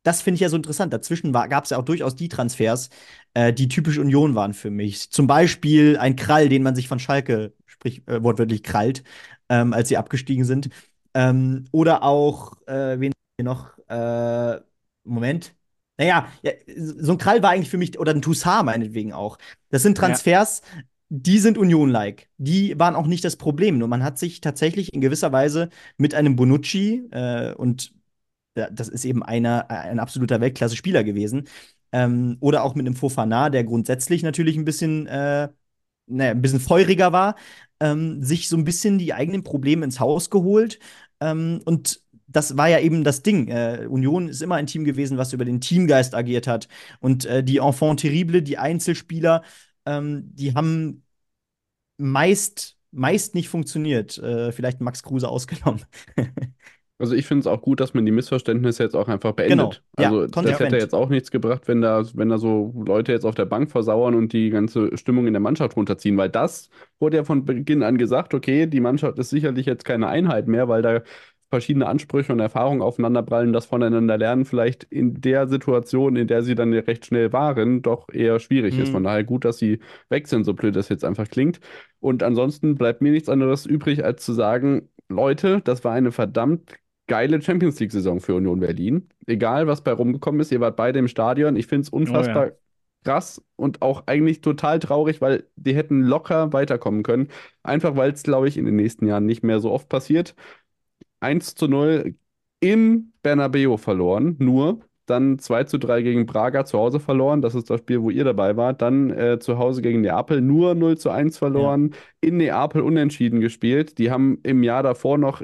das finde ich ja so interessant. Dazwischen gab es ja auch durchaus die Transfers, äh, die typisch Union waren für mich. Zum Beispiel ein Krall, den man sich von Schalke, sprich äh, wortwörtlich krallt, ähm, als sie abgestiegen sind. Ähm, oder auch, äh, wen noch, äh, Moment. Naja, ja, so ein Krall war eigentlich für mich, oder ein Toussaint meinetwegen auch. Das sind Transfers, ja. die sind Union-like. Die waren auch nicht das Problem. Nur man hat sich tatsächlich in gewisser Weise mit einem Bonucci äh, und das ist eben einer, ein absoluter Weltklasse-Spieler gewesen. Ähm, oder auch mit einem Fofana, der grundsätzlich natürlich ein bisschen, äh, naja, ein bisschen feuriger war, ähm, sich so ein bisschen die eigenen Probleme ins Haus geholt. Ähm, und das war ja eben das Ding. Äh, Union ist immer ein Team gewesen, was über den Teamgeist agiert hat. Und äh, die Enfant terrible, die Einzelspieler, ähm, die haben meist, meist nicht funktioniert. Äh, vielleicht Max Kruse ausgenommen. [laughs] Also ich finde es auch gut, dass man die Missverständnisse jetzt auch einfach beendet. Genau. Also das hätte jetzt auch nichts gebracht, wenn da, wenn da so Leute jetzt auf der Bank versauern und die ganze Stimmung in der Mannschaft runterziehen, weil das wurde ja von Beginn an gesagt, okay, die Mannschaft ist sicherlich jetzt keine Einheit mehr, weil da verschiedene Ansprüche und Erfahrungen aufeinanderprallen, das voneinander lernen vielleicht in der Situation, in der sie dann recht schnell waren, doch eher schwierig mhm. ist. Von daher gut, dass sie weg sind, so blöd das jetzt einfach klingt. Und ansonsten bleibt mir nichts anderes übrig, als zu sagen, Leute, das war eine verdammt geile Champions League-Saison für Union Berlin. Egal, was bei rumgekommen ist, ihr wart beide im Stadion. Ich finde es unfassbar oh, ja. krass und auch eigentlich total traurig, weil die hätten locker weiterkommen können. Einfach weil es, glaube ich, in den nächsten Jahren nicht mehr so oft passiert. 1 zu 0 im Bernabeu verloren, nur. Dann 2 zu 3 gegen Braga zu Hause verloren. Das ist das Spiel, wo ihr dabei wart. Dann äh, zu Hause gegen Neapel nur 0 zu 1 verloren. Ja. In Neapel unentschieden gespielt. Die haben im Jahr davor noch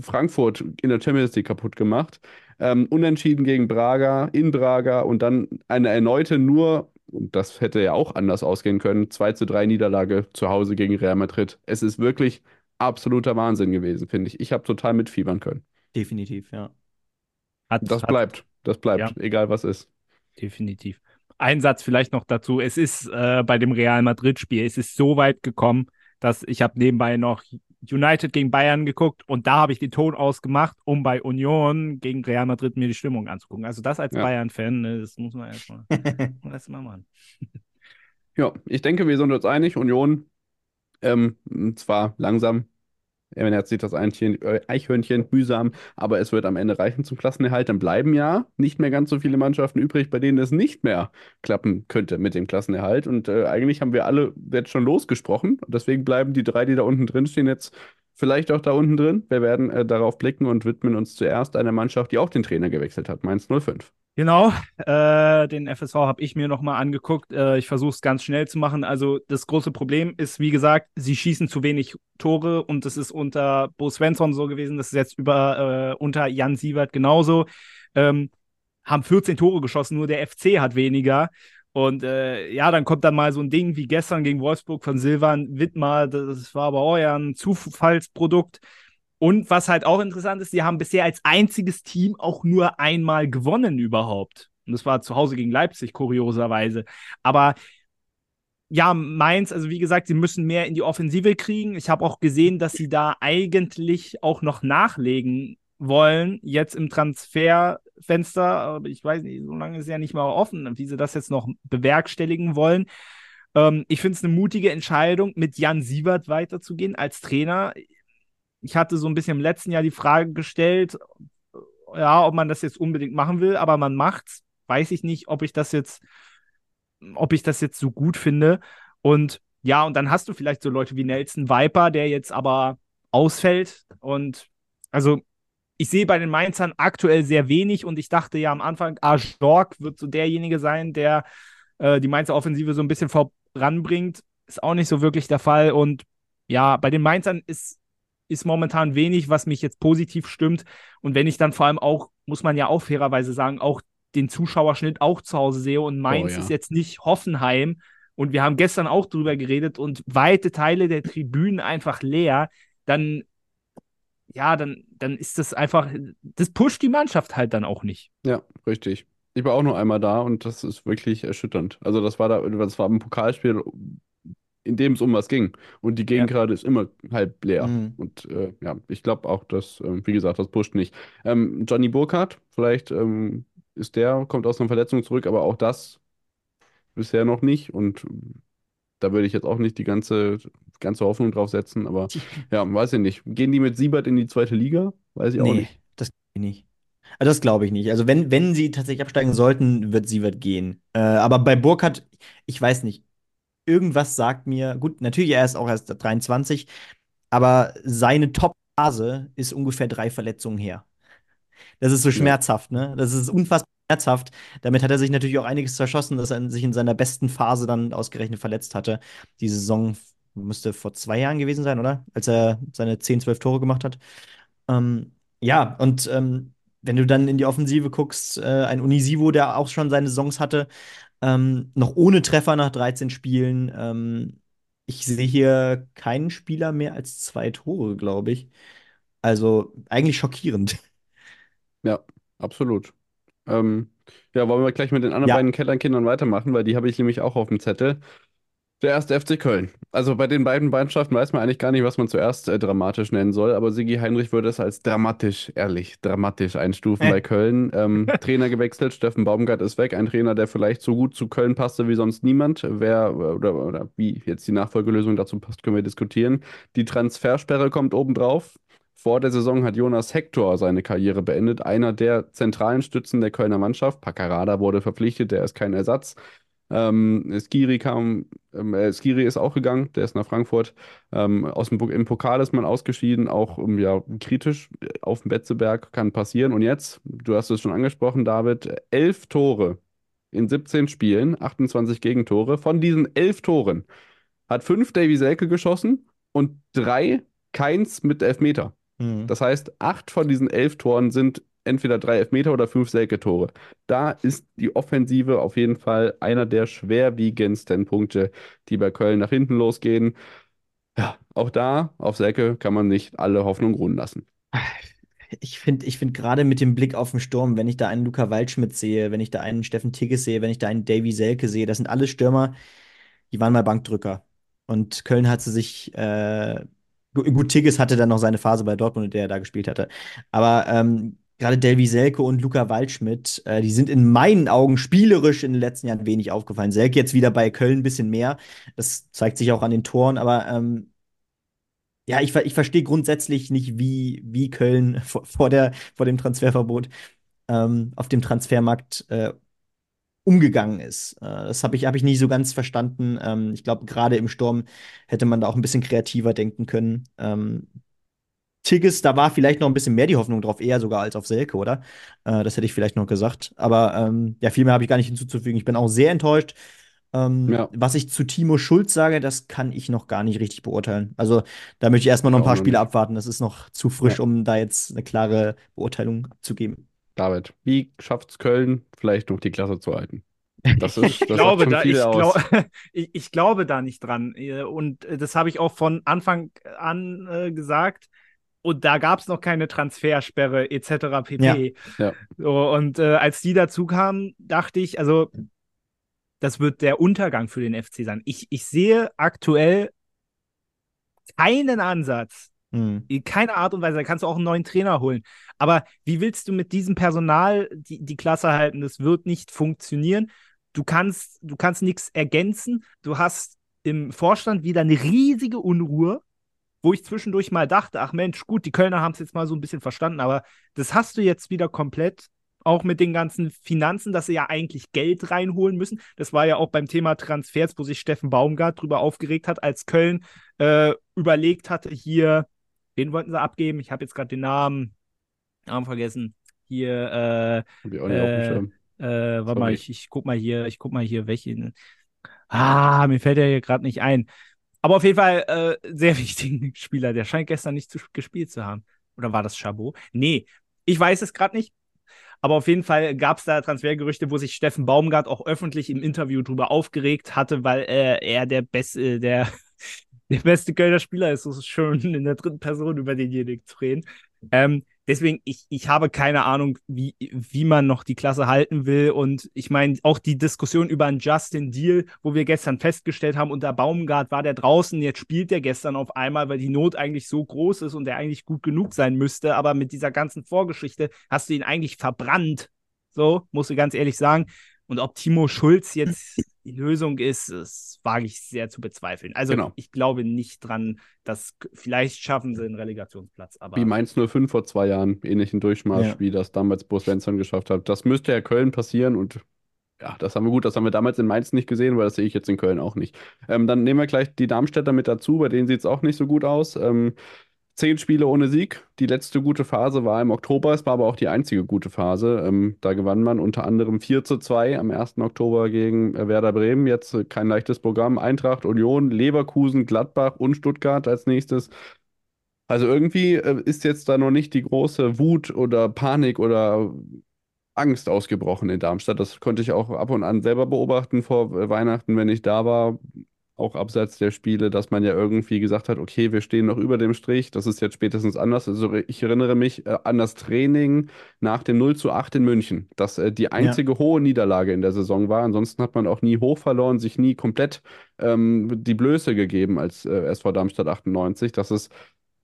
Frankfurt in der Champions League kaputt gemacht. Ähm, unentschieden gegen Braga, in Braga und dann eine erneute nur, und das hätte ja auch anders ausgehen können, 2 zu 3 Niederlage zu Hause gegen Real Madrid. Es ist wirklich absoluter Wahnsinn gewesen, finde ich. Ich habe total mitfiebern können. Definitiv, ja. Hat, das hat, bleibt, das bleibt, ja. egal was ist. Definitiv. Ein Satz vielleicht noch dazu. Es ist äh, bei dem Real Madrid-Spiel, es ist so weit gekommen, dass ich habe nebenbei noch United gegen Bayern geguckt und da habe ich den Ton ausgemacht, um bei Union gegen Real Madrid mir die Stimmung anzugucken. Also das als ja. Bayern-Fan, ne, das muss man erstmal erst [laughs] machen. ja, ich denke, wir sind uns einig. Union ähm, zwar langsam er zieht das äh, Eichhörnchen mühsam, aber es wird am Ende reichen zum Klassenerhalt. Dann bleiben ja nicht mehr ganz so viele Mannschaften übrig, bei denen es nicht mehr klappen könnte mit dem Klassenerhalt. Und äh, eigentlich haben wir alle jetzt schon losgesprochen. Deswegen bleiben die drei, die da unten drin stehen, jetzt vielleicht auch da unten drin. Wir werden äh, darauf blicken und widmen uns zuerst einer Mannschaft, die auch den Trainer gewechselt hat, Mainz 05. Genau, äh, den FSV habe ich mir nochmal angeguckt. Äh, ich versuche es ganz schnell zu machen. Also das große Problem ist, wie gesagt, sie schießen zu wenig Tore und das ist unter Bo Svensson so gewesen. Das ist jetzt über äh, unter Jan Sievert genauso. Ähm, haben 14 Tore geschossen, nur der FC hat weniger. Und äh, ja, dann kommt dann mal so ein Ding wie gestern gegen Wolfsburg von Silvan Wittmar. Das war aber auch ja ein Zufallsprodukt. Und was halt auch interessant ist, sie haben bisher als einziges Team auch nur einmal gewonnen überhaupt. Und das war zu Hause gegen Leipzig, kurioserweise. Aber ja, Mainz, also wie gesagt, sie müssen mehr in die Offensive kriegen. Ich habe auch gesehen, dass sie da eigentlich auch noch nachlegen wollen, jetzt im Transferfenster. Ich weiß nicht, so lange ist ja nicht mal offen, wie sie das jetzt noch bewerkstelligen wollen. Ähm, ich finde es eine mutige Entscheidung, mit Jan Sievert weiterzugehen als Trainer ich hatte so ein bisschen im letzten Jahr die Frage gestellt, ja, ob man das jetzt unbedingt machen will, aber man macht's. Weiß ich nicht, ob ich das jetzt, ob ich das jetzt so gut finde. Und ja, und dann hast du vielleicht so Leute wie Nelson Viper, der jetzt aber ausfällt. Und also ich sehe bei den Mainzern aktuell sehr wenig und ich dachte ja am Anfang, ah, Stork wird so derjenige sein, der äh, die Mainzer Offensive so ein bisschen voranbringt. Ist auch nicht so wirklich der Fall. Und ja, bei den Mainzern ist ist momentan wenig, was mich jetzt positiv stimmt. Und wenn ich dann vor allem auch, muss man ja auch fairerweise sagen, auch den Zuschauerschnitt auch zu Hause sehe und Mainz oh, ja. ist jetzt nicht Hoffenheim. Und wir haben gestern auch drüber geredet und weite Teile der Tribünen einfach leer, dann, ja, dann, dann ist das einfach, das pusht die Mannschaft halt dann auch nicht. Ja, richtig. Ich war auch nur einmal da und das ist wirklich erschütternd. Also das war da, das war ein Pokalspiel, in dem es um was ging. Und die Gegend ja. ist immer halb leer. Mhm. Und äh, ja, ich glaube auch, dass, äh, wie gesagt, das pusht nicht. Ähm, Johnny Burkhardt, vielleicht ähm, ist der, kommt aus einer Verletzung zurück, aber auch das bisher noch nicht. Und da würde ich jetzt auch nicht die ganze, ganze Hoffnung drauf setzen. Aber [laughs] ja, weiß ich nicht. Gehen die mit Siebert in die zweite Liga? Weiß ich nee, auch nicht. Das ich nicht. Also das glaube ich nicht. Also wenn, wenn sie tatsächlich absteigen sollten, wird Siebert gehen. Äh, aber bei Burkhardt, ich weiß nicht irgendwas sagt mir, gut, natürlich, er ist auch erst 23, aber seine Top-Phase ist ungefähr drei Verletzungen her. Das ist so schmerzhaft, ne? Das ist unfassbar schmerzhaft. Damit hat er sich natürlich auch einiges zerschossen, dass er sich in seiner besten Phase dann ausgerechnet verletzt hatte. Die Saison müsste vor zwei Jahren gewesen sein, oder? Als er seine 10, 12 Tore gemacht hat. Ähm, ja, und ähm, wenn du dann in die Offensive guckst, äh, ein Unisivo, der auch schon seine Saisons hatte, ähm, noch ohne Treffer nach 13 Spielen. Ähm, ich sehe hier keinen Spieler mehr als zwei Tore, glaube ich. Also eigentlich schockierend. [laughs] Ja, absolut. Ähm, ja, wollen wir gleich mit den anderen Ja. beiden Kellerkindern weitermachen, weil die habe ich nämlich auch auf dem Zettel. Der erste FC Köln. Also bei den beiden Mannschaften weiß man eigentlich gar nicht, was man zuerst äh, dramatisch nennen soll, aber Sigi Heinrich würde es als dramatisch, ehrlich, dramatisch einstufen Äh. bei Köln. Ähm, [laughs] Trainer gewechselt, Steffen Baumgart ist weg, ein Trainer, der vielleicht so gut zu Köln passte wie sonst niemand. Wer oder, oder wie jetzt die Nachfolgelösung dazu passt, können wir diskutieren. Die Transfersperre kommt obendrauf. Vor der Saison hat Jonas Hector seine Karriere beendet, einer der zentralen Stützen der Kölner Mannschaft. Paccarada wurde verpflichtet, der ist kein Ersatz. Ähm, Skiri kam, ähm, äh, Skiri ist auch gegangen, der ist nach Frankfurt. Ähm, aus dem, Im Pokal ist man ausgeschieden, auch ähm, ja, kritisch äh, auf dem Betzeberg kann passieren. Und jetzt, du hast es schon angesprochen, David, elf Tore in 17 Spielen, 28 Gegentore. Von diesen elf Toren hat fünf Davy Selke geschossen und drei keins mit Elfmeter. Mhm. Das heißt, acht von diesen elf Toren sind entweder drei Elfmeter oder fünf Selke-Tore. Da ist die Offensive auf jeden Fall einer der schwerwiegendsten Punkte, die bei Köln nach hinten losgehen. Ja, auch da auf Selke kann man nicht alle Hoffnung ruhen lassen. Ich finde ich find gerade mit dem Blick auf den Sturm, wenn ich da einen Luca Waldschmidt sehe, wenn ich da einen Steffen Tigges sehe, wenn ich da einen Davy Selke sehe, das sind alles Stürmer, die waren mal Bankdrücker. Und Köln hat sie sich, äh, gu- gut, Tigges hatte dann noch seine Phase bei Dortmund, in der er da gespielt hatte. Aber ähm, gerade Davy Selke und Luca Waldschmidt, äh, die sind in meinen Augen spielerisch in den letzten Jahren wenig aufgefallen. Selke jetzt wieder bei Köln ein bisschen mehr. Das zeigt sich auch an den Toren, aber ähm, ja, ich, ich verstehe grundsätzlich nicht, wie, wie Köln [laughs] vor, vor, der, vor dem Transferverbot ähm, auf dem Transfermarkt äh, umgegangen ist. Äh, das habe ich, hab ich nie so ganz verstanden. Ähm, ich glaube, gerade im Sturm hätte man da auch ein bisschen kreativer denken können. Ähm, Tigges, da war vielleicht noch ein bisschen mehr die Hoffnung drauf, eher sogar als auf Selke, oder? Äh, das hätte ich vielleicht noch gesagt. Aber ähm, ja, viel mehr habe ich gar nicht hinzuzufügen. Ich bin auch sehr enttäuscht. Ähm, Ja. Was ich zu Timo Schulz sage, das kann ich noch gar nicht richtig beurteilen. Also da möchte ich erstmal noch ein paar Spiele nicht. abwarten. Das ist noch zu frisch, Ja. um da jetzt eine klare Beurteilung zu geben. David, wie schafft es Köln, vielleicht noch die Klasse zu halten? Das [laughs] ist, Ich das sagt glaube, da, ich, glaub, [laughs] ich, ich glaube da nicht dran. Äh, Und äh, das habe ich auch von Anfang an äh, gesagt. Und da gab es noch keine Transfersperre etc. pp. Ja. So, und äh, als die dazu kamen, dachte ich, also das wird der Untergang für den FC sein. Ich, ich sehe aktuell keinen Ansatz, Hm. in keiner Art und Weise. Da kannst du auch einen neuen Trainer holen. Aber wie willst du mit diesem Personal die, die Klasse halten? Das wird nicht funktionieren. Du kannst, du kannst nichts ergänzen. Du hast im Vorstand wieder eine riesige Unruhe, wo ich zwischendurch mal dachte, ach Mensch, gut, die Kölner haben es jetzt mal so ein bisschen verstanden, aber das hast du jetzt wieder komplett. Auch mit den ganzen Finanzen, dass sie ja eigentlich Geld reinholen müssen. Das war ja auch beim Thema Transfers, wo sich Steffen Baumgart drüber aufgeregt hat, als Köln äh, überlegt hatte, hier, wen wollten sie abgeben? Ich habe jetzt gerade den Namen, Namen vergessen. Hier, Äh, äh, äh, warte mal, ich, ich guck mal hier, ich guck mal hier, welche. Ah, mir fällt er hier gerade nicht ein. Aber auf jeden Fall äh, sehr [laughs] wichtigen Spieler. Der scheint gestern nicht zu, gespielt zu haben. Oder war das Chabot? Nee, ich weiß es gerade nicht. Aber auf jeden Fall gab es da Transfergerüchte, wo sich Steffen Baumgart auch öffentlich im Interview drüber aufgeregt hatte, weil äh, er der beste, der, [laughs] der beste Kölner Spieler ist. Es ist schön, in der dritten Person über denjenigen zu reden. Ähm, deswegen, ich, ich habe keine Ahnung, wie, wie man noch die Klasse halten will. Und ich meine, auch die Diskussion über einen Justin Deal, wo wir gestern festgestellt haben, unter Baumgart war der draußen, jetzt spielt der gestern auf einmal, weil die Not eigentlich so groß ist und der eigentlich gut genug sein müsste. Aber mit dieser ganzen Vorgeschichte hast du ihn eigentlich verbrannt. So, muss ich ganz ehrlich sagen. Und ob Timo Schulz jetzt die Lösung ist, das wage ich sehr zu bezweifeln. Also Genau. ich glaube nicht dran, dass vielleicht schaffen sie einen Relegationsplatz. Aber Wie Mainz 05 vor zwei Jahren, ähnlichen Durchmarsch, Ja. wie das damals Bo Svensson geschafft hat. Das müsste ja Köln passieren und Ja, das haben wir gut. Das haben wir damals in Mainz nicht gesehen, weil das sehe ich jetzt in Köln auch nicht. Ähm, dann nehmen wir gleich die Darmstädter mit dazu. Bei denen sieht es auch nicht so gut aus. Ähm, zehn Spiele ohne Sieg. Die letzte gute Phase war im Oktober. Es war aber auch die einzige gute Phase. Ähm, da gewann man unter anderem 4 zu 2 am 1. Oktober gegen äh, Werder Bremen. Jetzt äh, kein leichtes Programm. Eintracht, Union, Leverkusen, Gladbach und Stuttgart als nächstes. Also irgendwie äh, ist jetzt da noch nicht die große Wut oder Panik oder Angst ausgebrochen in Darmstadt. Das konnte ich auch ab und an selber beobachten vor Weihnachten, wenn ich da war, auch abseits der Spiele, dass man ja irgendwie gesagt hat, okay, wir stehen noch über dem Strich, das ist jetzt spätestens anders. Also ich erinnere mich äh, an das Training nach dem 0 zu 8 in München, das äh, die einzige ja. hohe Niederlage in der Saison war. Ansonsten hat man auch nie hoch verloren, sich nie komplett ähm, die Blöße gegeben als äh, SV Darmstadt 98. Das ist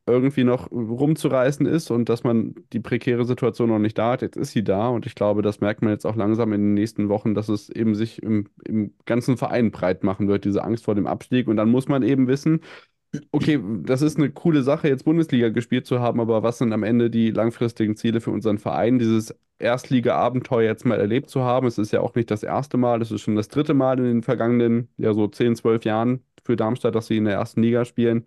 irgendwie noch rumzureißen ist und dass man die prekäre Situation noch nicht da hat. Jetzt ist sie da und ich glaube, das merkt man jetzt auch langsam in den nächsten Wochen, dass es eben sich im, im ganzen Verein breit machen wird, diese Angst vor dem Abstieg. Und dann muss man eben wissen, okay, das ist eine coole Sache, jetzt Bundesliga gespielt zu haben, aber was sind am Ende die langfristigen Ziele für unseren Verein? Dieses Erstliga-Abenteuer jetzt mal erlebt zu haben. Es ist ja auch nicht das erste Mal, es ist schon das dritte Mal in den vergangenen, ja, so 10, 12 Jahren für Darmstadt, dass sie in der ersten Liga spielen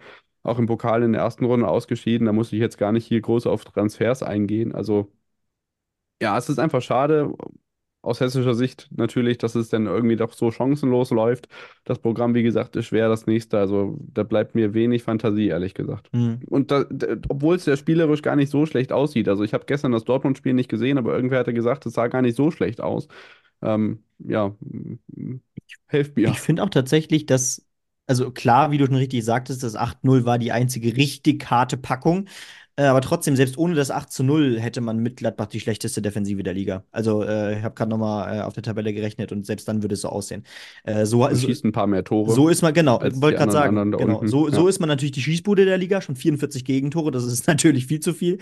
auch im Pokal in der ersten Runde ausgeschieden. Da muss ich jetzt gar nicht hier groß auf Transfers eingehen. Also ja, es ist einfach schade. Aus hessischer Sicht natürlich, dass es dann irgendwie doch so chancenlos läuft. Das Programm, wie gesagt, ist schwer, das nächste. Also da bleibt mir wenig Fantasie, ehrlich gesagt. Mhm. Und obwohl es ja spielerisch gar nicht so schlecht aussieht. Also ich habe gestern das Dortmund-Spiel nicht gesehen, aber irgendwer hatte gesagt, es sah gar nicht so schlecht aus. Ähm, ja, helft mir. Ich finde auch tatsächlich, dass also klar, wie du schon richtig sagtest, das 8-0 war die einzige richtig harte Packung. Äh, aber trotzdem, selbst ohne das 8 0 hätte man mit Gladbach die schlechteste Defensive der Liga. Also, äh, ich habe gerade nochmal äh, auf der Tabelle gerechnet und selbst dann würde es so aussehen. Äh, so, man schießt ein paar mehr Tore. So ist man, genau, wollte gerade sagen, genau, so, ja. so ist man natürlich die Schießbude der Liga, schon 44 Gegentore, das ist [laughs] natürlich viel zu viel.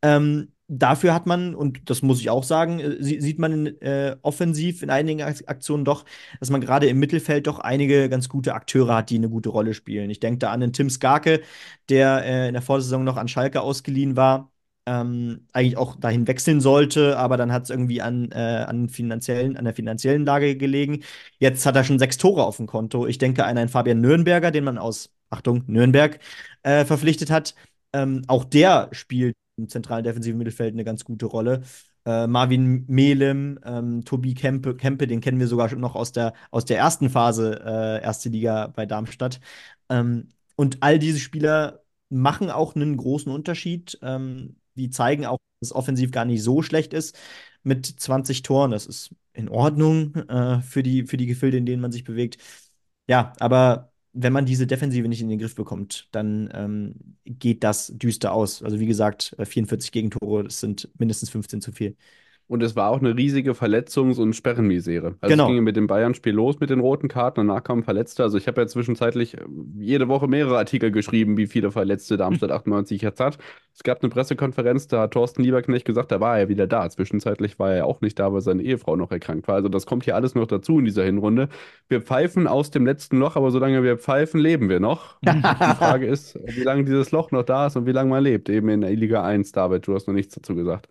Ähm, dafür hat man, und das muss ich auch sagen, äh, sieht man äh, offensiv in einigen Aktionen doch, dass man gerade im Mittelfeld doch einige ganz gute Akteure hat, die eine gute Rolle spielen. Ich denke da an den Tim Skarke, der äh, in der Vorsaison noch an Schalke ausgeliehen war. Ähm, eigentlich auch dahin wechseln sollte, aber dann hat es irgendwie an, äh, an, finanziellen, an der finanziellen Lage gelegen. Jetzt hat er schon sechs Tore auf dem Konto. Ich denke an einen Fabian Nürnberger, den man aus, Achtung, Nürnberg äh, verpflichtet hat. Ähm, auch der spielt im zentralen defensiven Mittelfeld eine ganz gute Rolle. Äh, Marvin Melem, ähm, Tobi Kempe, Kempe, den kennen wir sogar schon noch aus der, aus der ersten Phase, äh, erste Liga bei Darmstadt. Ähm, und all diese Spieler machen auch einen großen Unterschied. Ähm, die zeigen auch, dass es offensiv gar nicht so schlecht ist mit 20 Toren. Das ist in Ordnung äh, für, die, für die Gefilde, in denen man sich bewegt. Ja, aber wenn man diese Defensive nicht in den Griff bekommt, dann ähm, geht das düster aus. Also wie gesagt, 44 äh, Gegentore, das sind mindestens 15 zu viel. Und es war auch eine riesige Verletzungs- und Sperrenmisere. Also genau. es ging mit dem Bayern-Spiel los mit den roten Karten, danach kamen Verletzte. Also ich habe ja zwischenzeitlich äh, jede Woche mehrere Artikel geschrieben, wie viele Verletzte Darmstadt [laughs] 98 jetzt hat. Es gab eine Pressekonferenz, da hat Thorsten Lieberknecht gesagt, da war er wieder da. Zwischenzeitlich war er ja auch nicht da, weil seine Ehefrau noch erkrankt war. Also das kommt hier alles noch dazu in dieser Hinrunde. Wir pfeifen aus dem letzten Loch, aber solange wir pfeifen, leben wir noch. [laughs] die Frage ist, wie lange dieses Loch noch da ist und wie lange man lebt. Eben in der Liga 1, David, du hast noch nichts dazu gesagt.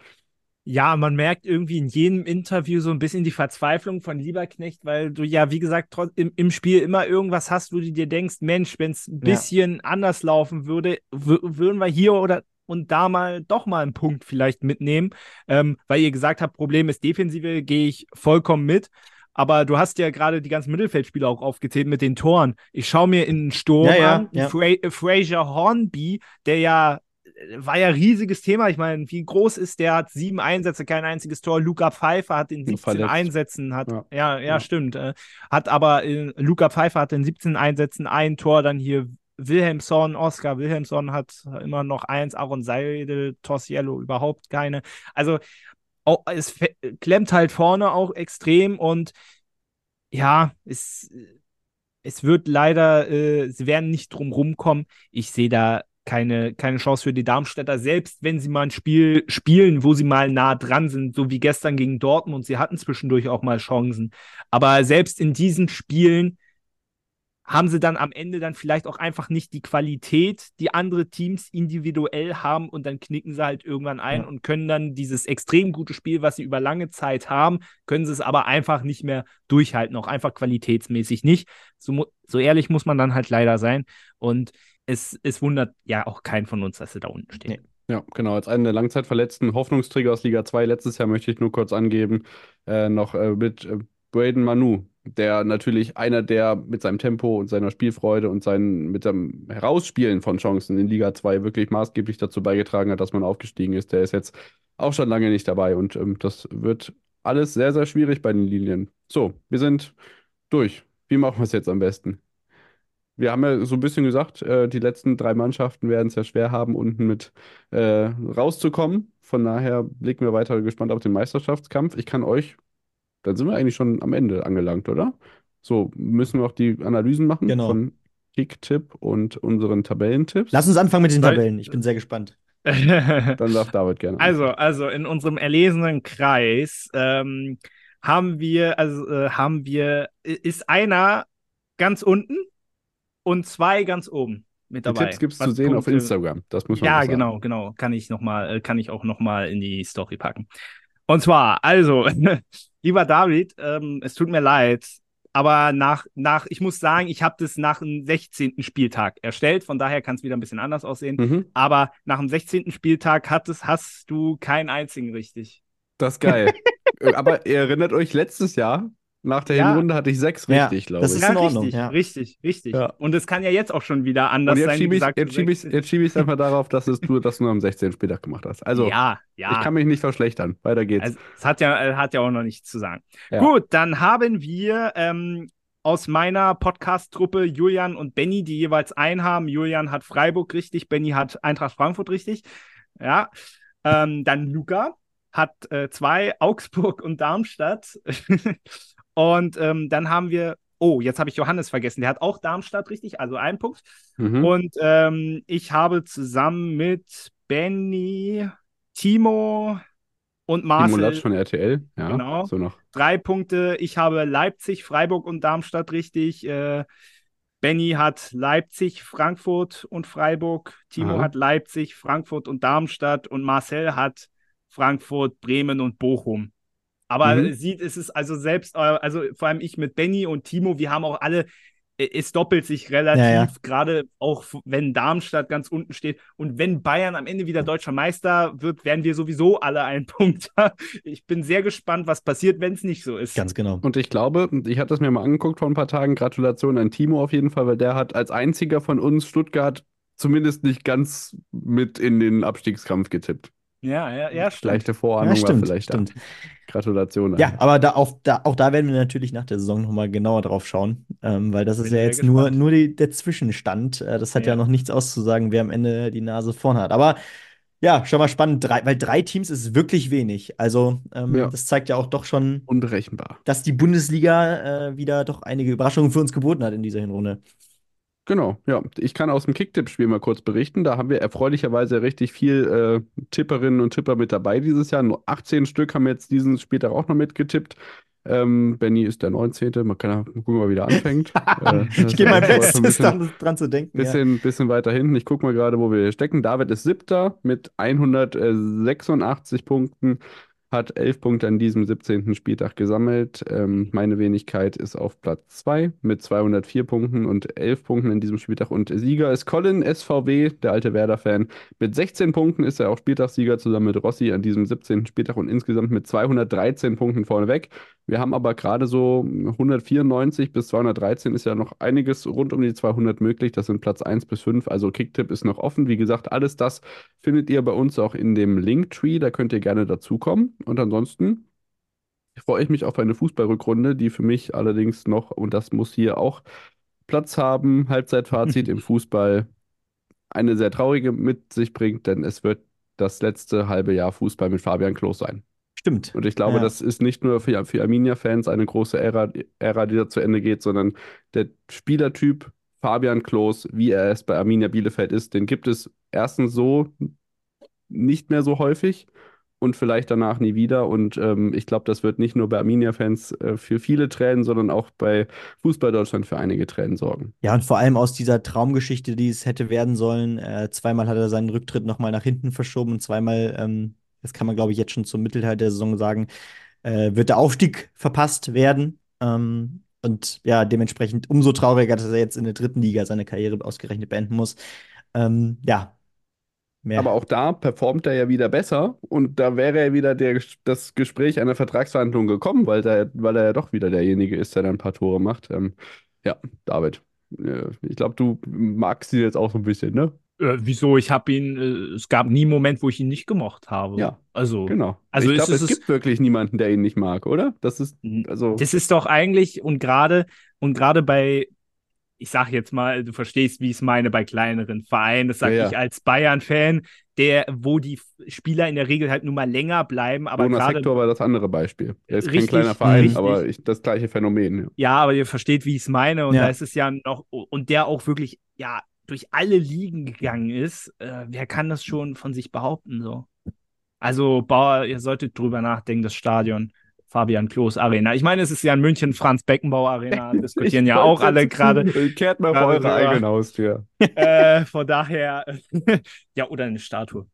Ja, man merkt irgendwie in jedem Interview so ein bisschen die Verzweiflung von Lieberknecht, weil du ja, wie gesagt, im, im Spiel immer irgendwas hast, wo du dir denkst, Mensch, wenn es ein bisschen ja. anders laufen würde, würden wir hier oder und da mal doch mal einen Punkt vielleicht mitnehmen. Ähm, weil ihr gesagt habt, Problem ist Defensive, gehe ich vollkommen mit. Aber du hast ja gerade die ganzen Mittelfeldspieler auch aufgezählt mit den Toren. Ich schaue mir in den Sturm ja, ja, an, ja. Fra Fraser Hornby, der ja war ja riesiges Thema. Ich meine, wie groß ist der? Hat sieben Einsätze, kein einziges Tor. Luca Pfeiffer hat in 17 Verletzt. Einsätzen, hat, ja, ja, ja, ja. stimmt. Äh, hat aber, äh, Luca Pfeiffer hat in 17 Einsätzen ein Tor, dann hier Wilhelmsson, Oscar Wilhelmsson hat immer noch eins, Aaron Seidel, Tossiello überhaupt keine. Also, auch, es klemmt halt vorne auch extrem und ja, es, es wird leider, äh, sie werden nicht drum rumkommen. Ich sehe da keine, keine Chance für die Darmstädter, selbst wenn sie mal ein Spiel spielen, wo sie mal nah dran sind, so wie gestern gegen Dortmund. Sie hatten zwischendurch auch mal Chancen. Aber selbst in diesen Spielen haben sie dann am Ende dann vielleicht auch einfach nicht die Qualität, die andere Teams individuell haben und dann knicken sie halt irgendwann ein ja. und können dann dieses extrem gute Spiel, was sie über lange Zeit haben, können sie es aber einfach nicht mehr durchhalten, auch einfach qualitätsmäßig nicht. So, so ehrlich muss man dann halt leider sein und es, es wundert ja auch keinen von uns, dass sie da unten stehen. Nee. Ja, genau. Als einen der Langzeitverletzten Hoffnungsträger aus Liga 2 letztes Jahr möchte ich nur kurz angeben, äh, noch äh, mit äh, Braden Manu, der natürlich einer, der mit seinem Tempo und seiner Spielfreude und seinen, mit dem Herausspielen von Chancen in Liga 2 wirklich maßgeblich dazu beigetragen hat, dass man aufgestiegen ist. Der ist jetzt auch schon lange nicht dabei und ähm, das wird alles sehr, sehr schwierig bei den Linien. So, wir sind durch. Wie machen wir es jetzt am besten? Wir haben ja so ein bisschen gesagt, äh, die letzten drei Mannschaften werden es ja schwer haben, unten mit äh, rauszukommen. Von daher blicken wir weiter gespannt auf den Meisterschaftskampf. Ich kann euch dann sind wir eigentlich schon am Ende angelangt, oder? So, müssen wir auch die Analysen machen genau. von Kick-Tipp und unseren Tabellentipps. Lass uns anfangen mit den Tabellen. Ich bin sehr gespannt. [laughs] [laughs] dann darf David gerne. Also, also in unserem erlesenen Kreis ähm, haben wir, also äh, haben wir, ist einer ganz unten und zwei ganz oben mit dabei. Die Tipps gibt es zu sehen Punkte, auf Instagram. Das muss man Ja, genau, genau. Kann ich noch mal, äh, kann ich auch noch mal in die Story packen. Und zwar, also, [laughs] lieber David, ähm, es tut mir leid, aber nach, nach ich muss sagen, ich habe das nach dem 16. Spieltag erstellt, von daher kann es wieder ein bisschen anders aussehen. Mhm. Aber nach dem 16. Spieltag hattest, hast du keinen einzigen richtig. Das ist geil. [laughs] aber ihr erinnert euch letztes Jahr, nach der ja. Hinrunde hatte ich sechs richtig, ja, glaube ich. Das ist in Ordnung. Richtig, ja. richtig, richtig. Ja. Und es kann ja jetzt auch schon wieder anders jetzt sein. Schieb ich, gesagt, jetzt schiebe ich es schieb [laughs] einfach darauf, dass es du das nur am 16. Spieltag gemacht hast. Also, ja, ja. ich kann mich nicht verschlechtern. Weiter geht's. Also, es hat ja, äh, hat ja auch noch nichts zu sagen. Gut, dann haben wir ähm, aus meiner Podcast-Truppe Julian und Benny, die jeweils einen haben. Julian hat Freiburg richtig, Benny hat Eintracht Frankfurt richtig. Ja. Ähm, dann Luca hat äh, zwei, Augsburg und Darmstadt. [laughs] Und ähm, dann haben wir, oh, jetzt habe ich Johannes vergessen, der hat auch Darmstadt richtig, also einen Punkt. Mhm. Und ähm, ich habe zusammen mit Benny, Timo und Marcel. Timo Latsch von RTL, ja. Genau. So noch. Drei Punkte. Ich habe Leipzig, Freiburg und Darmstadt richtig. Äh, Benny hat Leipzig, Frankfurt und Freiburg. Timo Aha. hat Leipzig, Frankfurt und Darmstadt. Und Marcel hat Frankfurt, Bremen und Bochum. Aber mhm. sieht, es ist also selbst, äh, also vor allem ich mit Benny und Timo, wir haben auch alle, es doppelt sich relativ, ja, ja. gerade auch wenn Darmstadt ganz unten steht. Und wenn Bayern am Ende wieder deutscher Meister wird, werden wir sowieso alle einen [laughs] Punkt. ich bin sehr gespannt, was passiert, wenn es nicht so ist. Ganz genau. Und ich glaube, ich hatte das mir mal angeguckt vor ein paar Tagen. Gratulation an Timo auf jeden Fall, weil der hat als einziger von uns Stuttgart zumindest nicht ganz mit in den Abstiegskampf getippt. Ja, ja, ja, stimmt. Leichte Vorahnung ja, stimmt, war vielleicht stimmt. Da. Gratulation. Ja, aber da, auf, da, auch da werden wir natürlich nach der Saison nochmal genauer drauf schauen, ähm, weil das Bin ist ja jetzt nur, nur die, der Zwischenstand. Äh, das hat ja. ja. noch nichts auszusagen, wer am Ende die Nase vorn hat. Aber ja, schon mal spannend, drei, weil drei Teams ist wirklich wenig. Also, ähm, ja. das zeigt ja auch doch schon, unberechenbar, dass die Bundesliga äh, wieder doch einige Überraschungen für uns geboten hat in dieser Hinrunde. Genau, ja. Ich kann aus dem Kicktipp-Spiel mal kurz berichten. Da haben wir erfreulicherweise richtig viel äh, Tipperinnen und Tipper mit dabei dieses Jahr. Nur 18 Stück haben jetzt diesen Spieltag auch noch mitgetippt. Ähm, Benny ist der 19. Man kann ja gucken, mal wieder anfängt. [laughs] äh, ich gebe mein Bestes, bisschen, dran zu denken. Bisschen, ja. bisschen weiter hinten. Ich gucke mal gerade, wo wir stecken. David ist siebter mit 186 Punkten hat elf Punkte an diesem 17. Spieltag gesammelt. Ähm, meine Wenigkeit ist auf Platz 2 mit 204 Punkten und 11 Punkten an diesem Spieltag. Und Sieger ist Colin SVW, der alte Werder-Fan. Mit 16 Punkten ist er auch Spieltagssieger zusammen mit Rossi an diesem 17. Spieltag und insgesamt mit 213 Punkten vorneweg. Wir haben aber gerade so 194 bis 213 ist ja noch einiges rund um die 200 möglich. Das sind Platz 1 bis 5. Also Kicktipp ist noch offen. Wie gesagt, alles das findet ihr bei uns auch in dem Linktree. Da könnt ihr gerne dazukommen. Und ansonsten freue ich mich auf eine Fußballrückrunde, die für mich allerdings noch, und das muss hier auch Platz haben, Halbzeitfazit im [laughs] Fußball, eine sehr traurige mit sich bringt, denn es wird das letzte halbe Jahr Fußball mit Fabian Klos sein. Stimmt. Und ich glaube, ja. das ist nicht nur für, für Arminia-Fans eine große Ära, Ära, die da zu Ende geht, sondern der Spielertyp Fabian Klos, wie er es bei Arminia Bielefeld ist, den gibt es erstens so nicht mehr so häufig und vielleicht danach nie wieder. Und ähm, ich glaube, das wird nicht nur bei Arminia-Fans äh, für viele Tränen, sondern auch bei Fußball Deutschland für einige Tränen sorgen. Ja, und vor allem aus dieser Traumgeschichte, die es hätte werden sollen. Äh, zweimal hat er seinen Rücktritt nochmal nach hinten verschoben und zweimal, ähm, das kann man glaube ich jetzt schon zum Mittelteil der Saison sagen, äh, wird der Aufstieg verpasst werden. Ähm, und ja, dementsprechend umso trauriger, dass er jetzt in der dritten Liga seine Karriere ausgerechnet beenden muss. Ähm, ja, Mehr. Aber auch da performt er ja wieder besser und da wäre ja wieder der, das Gespräch einer Vertragsverhandlung gekommen, weil, der, weil er ja doch wieder derjenige ist, der dann ein paar Tore macht. Ähm, ja, David, äh, ich glaube, du magst ihn jetzt auch so ein bisschen, ne? Äh, wieso? Ich habe ihn, äh, es gab nie einen Moment, wo ich ihn nicht gemocht habe. Ja, also genau. Also ich glaube, es, es gibt wirklich niemanden, der ihn nicht mag, oder? Das ist also. Das ist doch eigentlich und gerade und gerade bei ich sag jetzt mal, du verstehst, wie ich es meine bei kleineren Vereinen. Das sage ja, ja. ich als Bayern-Fan, der, wo die Spieler in der Regel halt nur mal länger bleiben. Aber Jonas gerade, Hector war das andere Beispiel. Er ist richtig, kein kleiner Verein, richtig. aber ich, das gleiche Phänomen. Ja. ja. aber ihr versteht, wie ich es meine. Und ja. da ist es ja noch, und der auch wirklich, ja, durch alle Ligen gegangen ist. Äh, wer kann das schon von sich behaupten? So? Also, Bauer, ihr solltet drüber nachdenken, das Stadion Fabian Klos Arena. Ich meine, es ist ja in München Franz Beckenbauer Arena, [laughs] diskutieren ja auch alle gerade. Kehrt mal vor eure eigene Haustür. [laughs] Äh, von daher, [laughs] ja, oder eine Statue.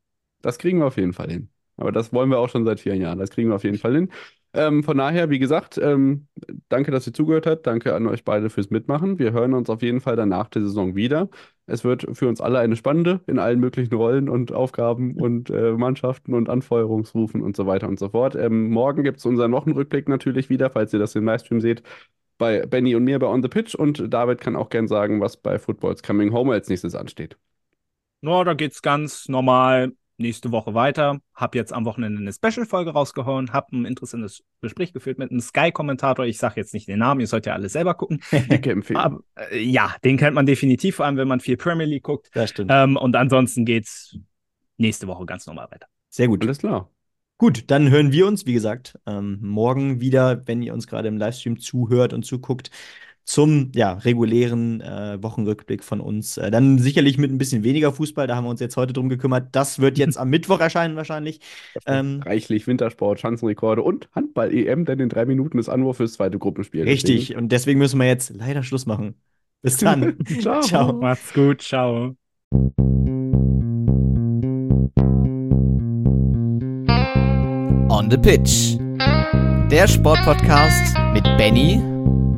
Das kriegen wir auf jeden Fall hin. Aber das wollen wir auch schon seit vielen Jahren. Das kriegen wir auf jeden Fall hin. Ähm, von daher, wie gesagt, ähm, danke, dass ihr zugehört habt. Danke an euch beide fürs Mitmachen. Wir hören uns auf jeden Fall dann nach der Saison wieder. Es wird für uns alle eine spannende in allen möglichen Rollen und Aufgaben und äh, Mannschaften und Anfeuerungsrufen und so weiter und so fort. Ähm, morgen gibt es unseren Wochenrückblick natürlich wieder, falls ihr das im Livestream seht, bei Benny und mir bei On the Pitch. Und David kann auch gern sagen, was bei Footballs Coming Home als nächstes ansteht. No, da geht es ganz normal nächste Woche weiter. Hab jetzt am Wochenende eine Special-Folge rausgehauen, hab ein interessantes Gespräch geführt mit einem Sky-Kommentator. Ich sage jetzt nicht den Namen, ihr sollt ja alles selber gucken. [laughs] Aber, äh, ja, den kennt man definitiv, vor allem wenn man viel Premier League guckt. Das stimmt. Ähm, und ansonsten geht's nächste Woche ganz normal weiter. Sehr gut. Alles klar. Gut, dann hören wir uns, wie gesagt, ähm, morgen wieder, wenn ihr uns gerade im Livestream zuhört und zuguckt zum ja, regulären äh, Wochenrückblick von uns. Äh, dann sicherlich mit ein bisschen weniger Fußball, da haben wir uns jetzt heute drum gekümmert. Das wird jetzt [laughs] am Mittwoch erscheinen wahrscheinlich. Ähm, reichlich Wintersport, Chancenrekorde und Handball-EM, denn in drei Minuten ist Anwurf fürs zweite Gruppenspiel. Richtig, deswegen. und deswegen müssen wir jetzt leider Schluss machen. Bis dann. [laughs] ciao. [laughs] ciao. Macht's gut. Ciao. On the Pitch. Der Sportpodcast mit Benny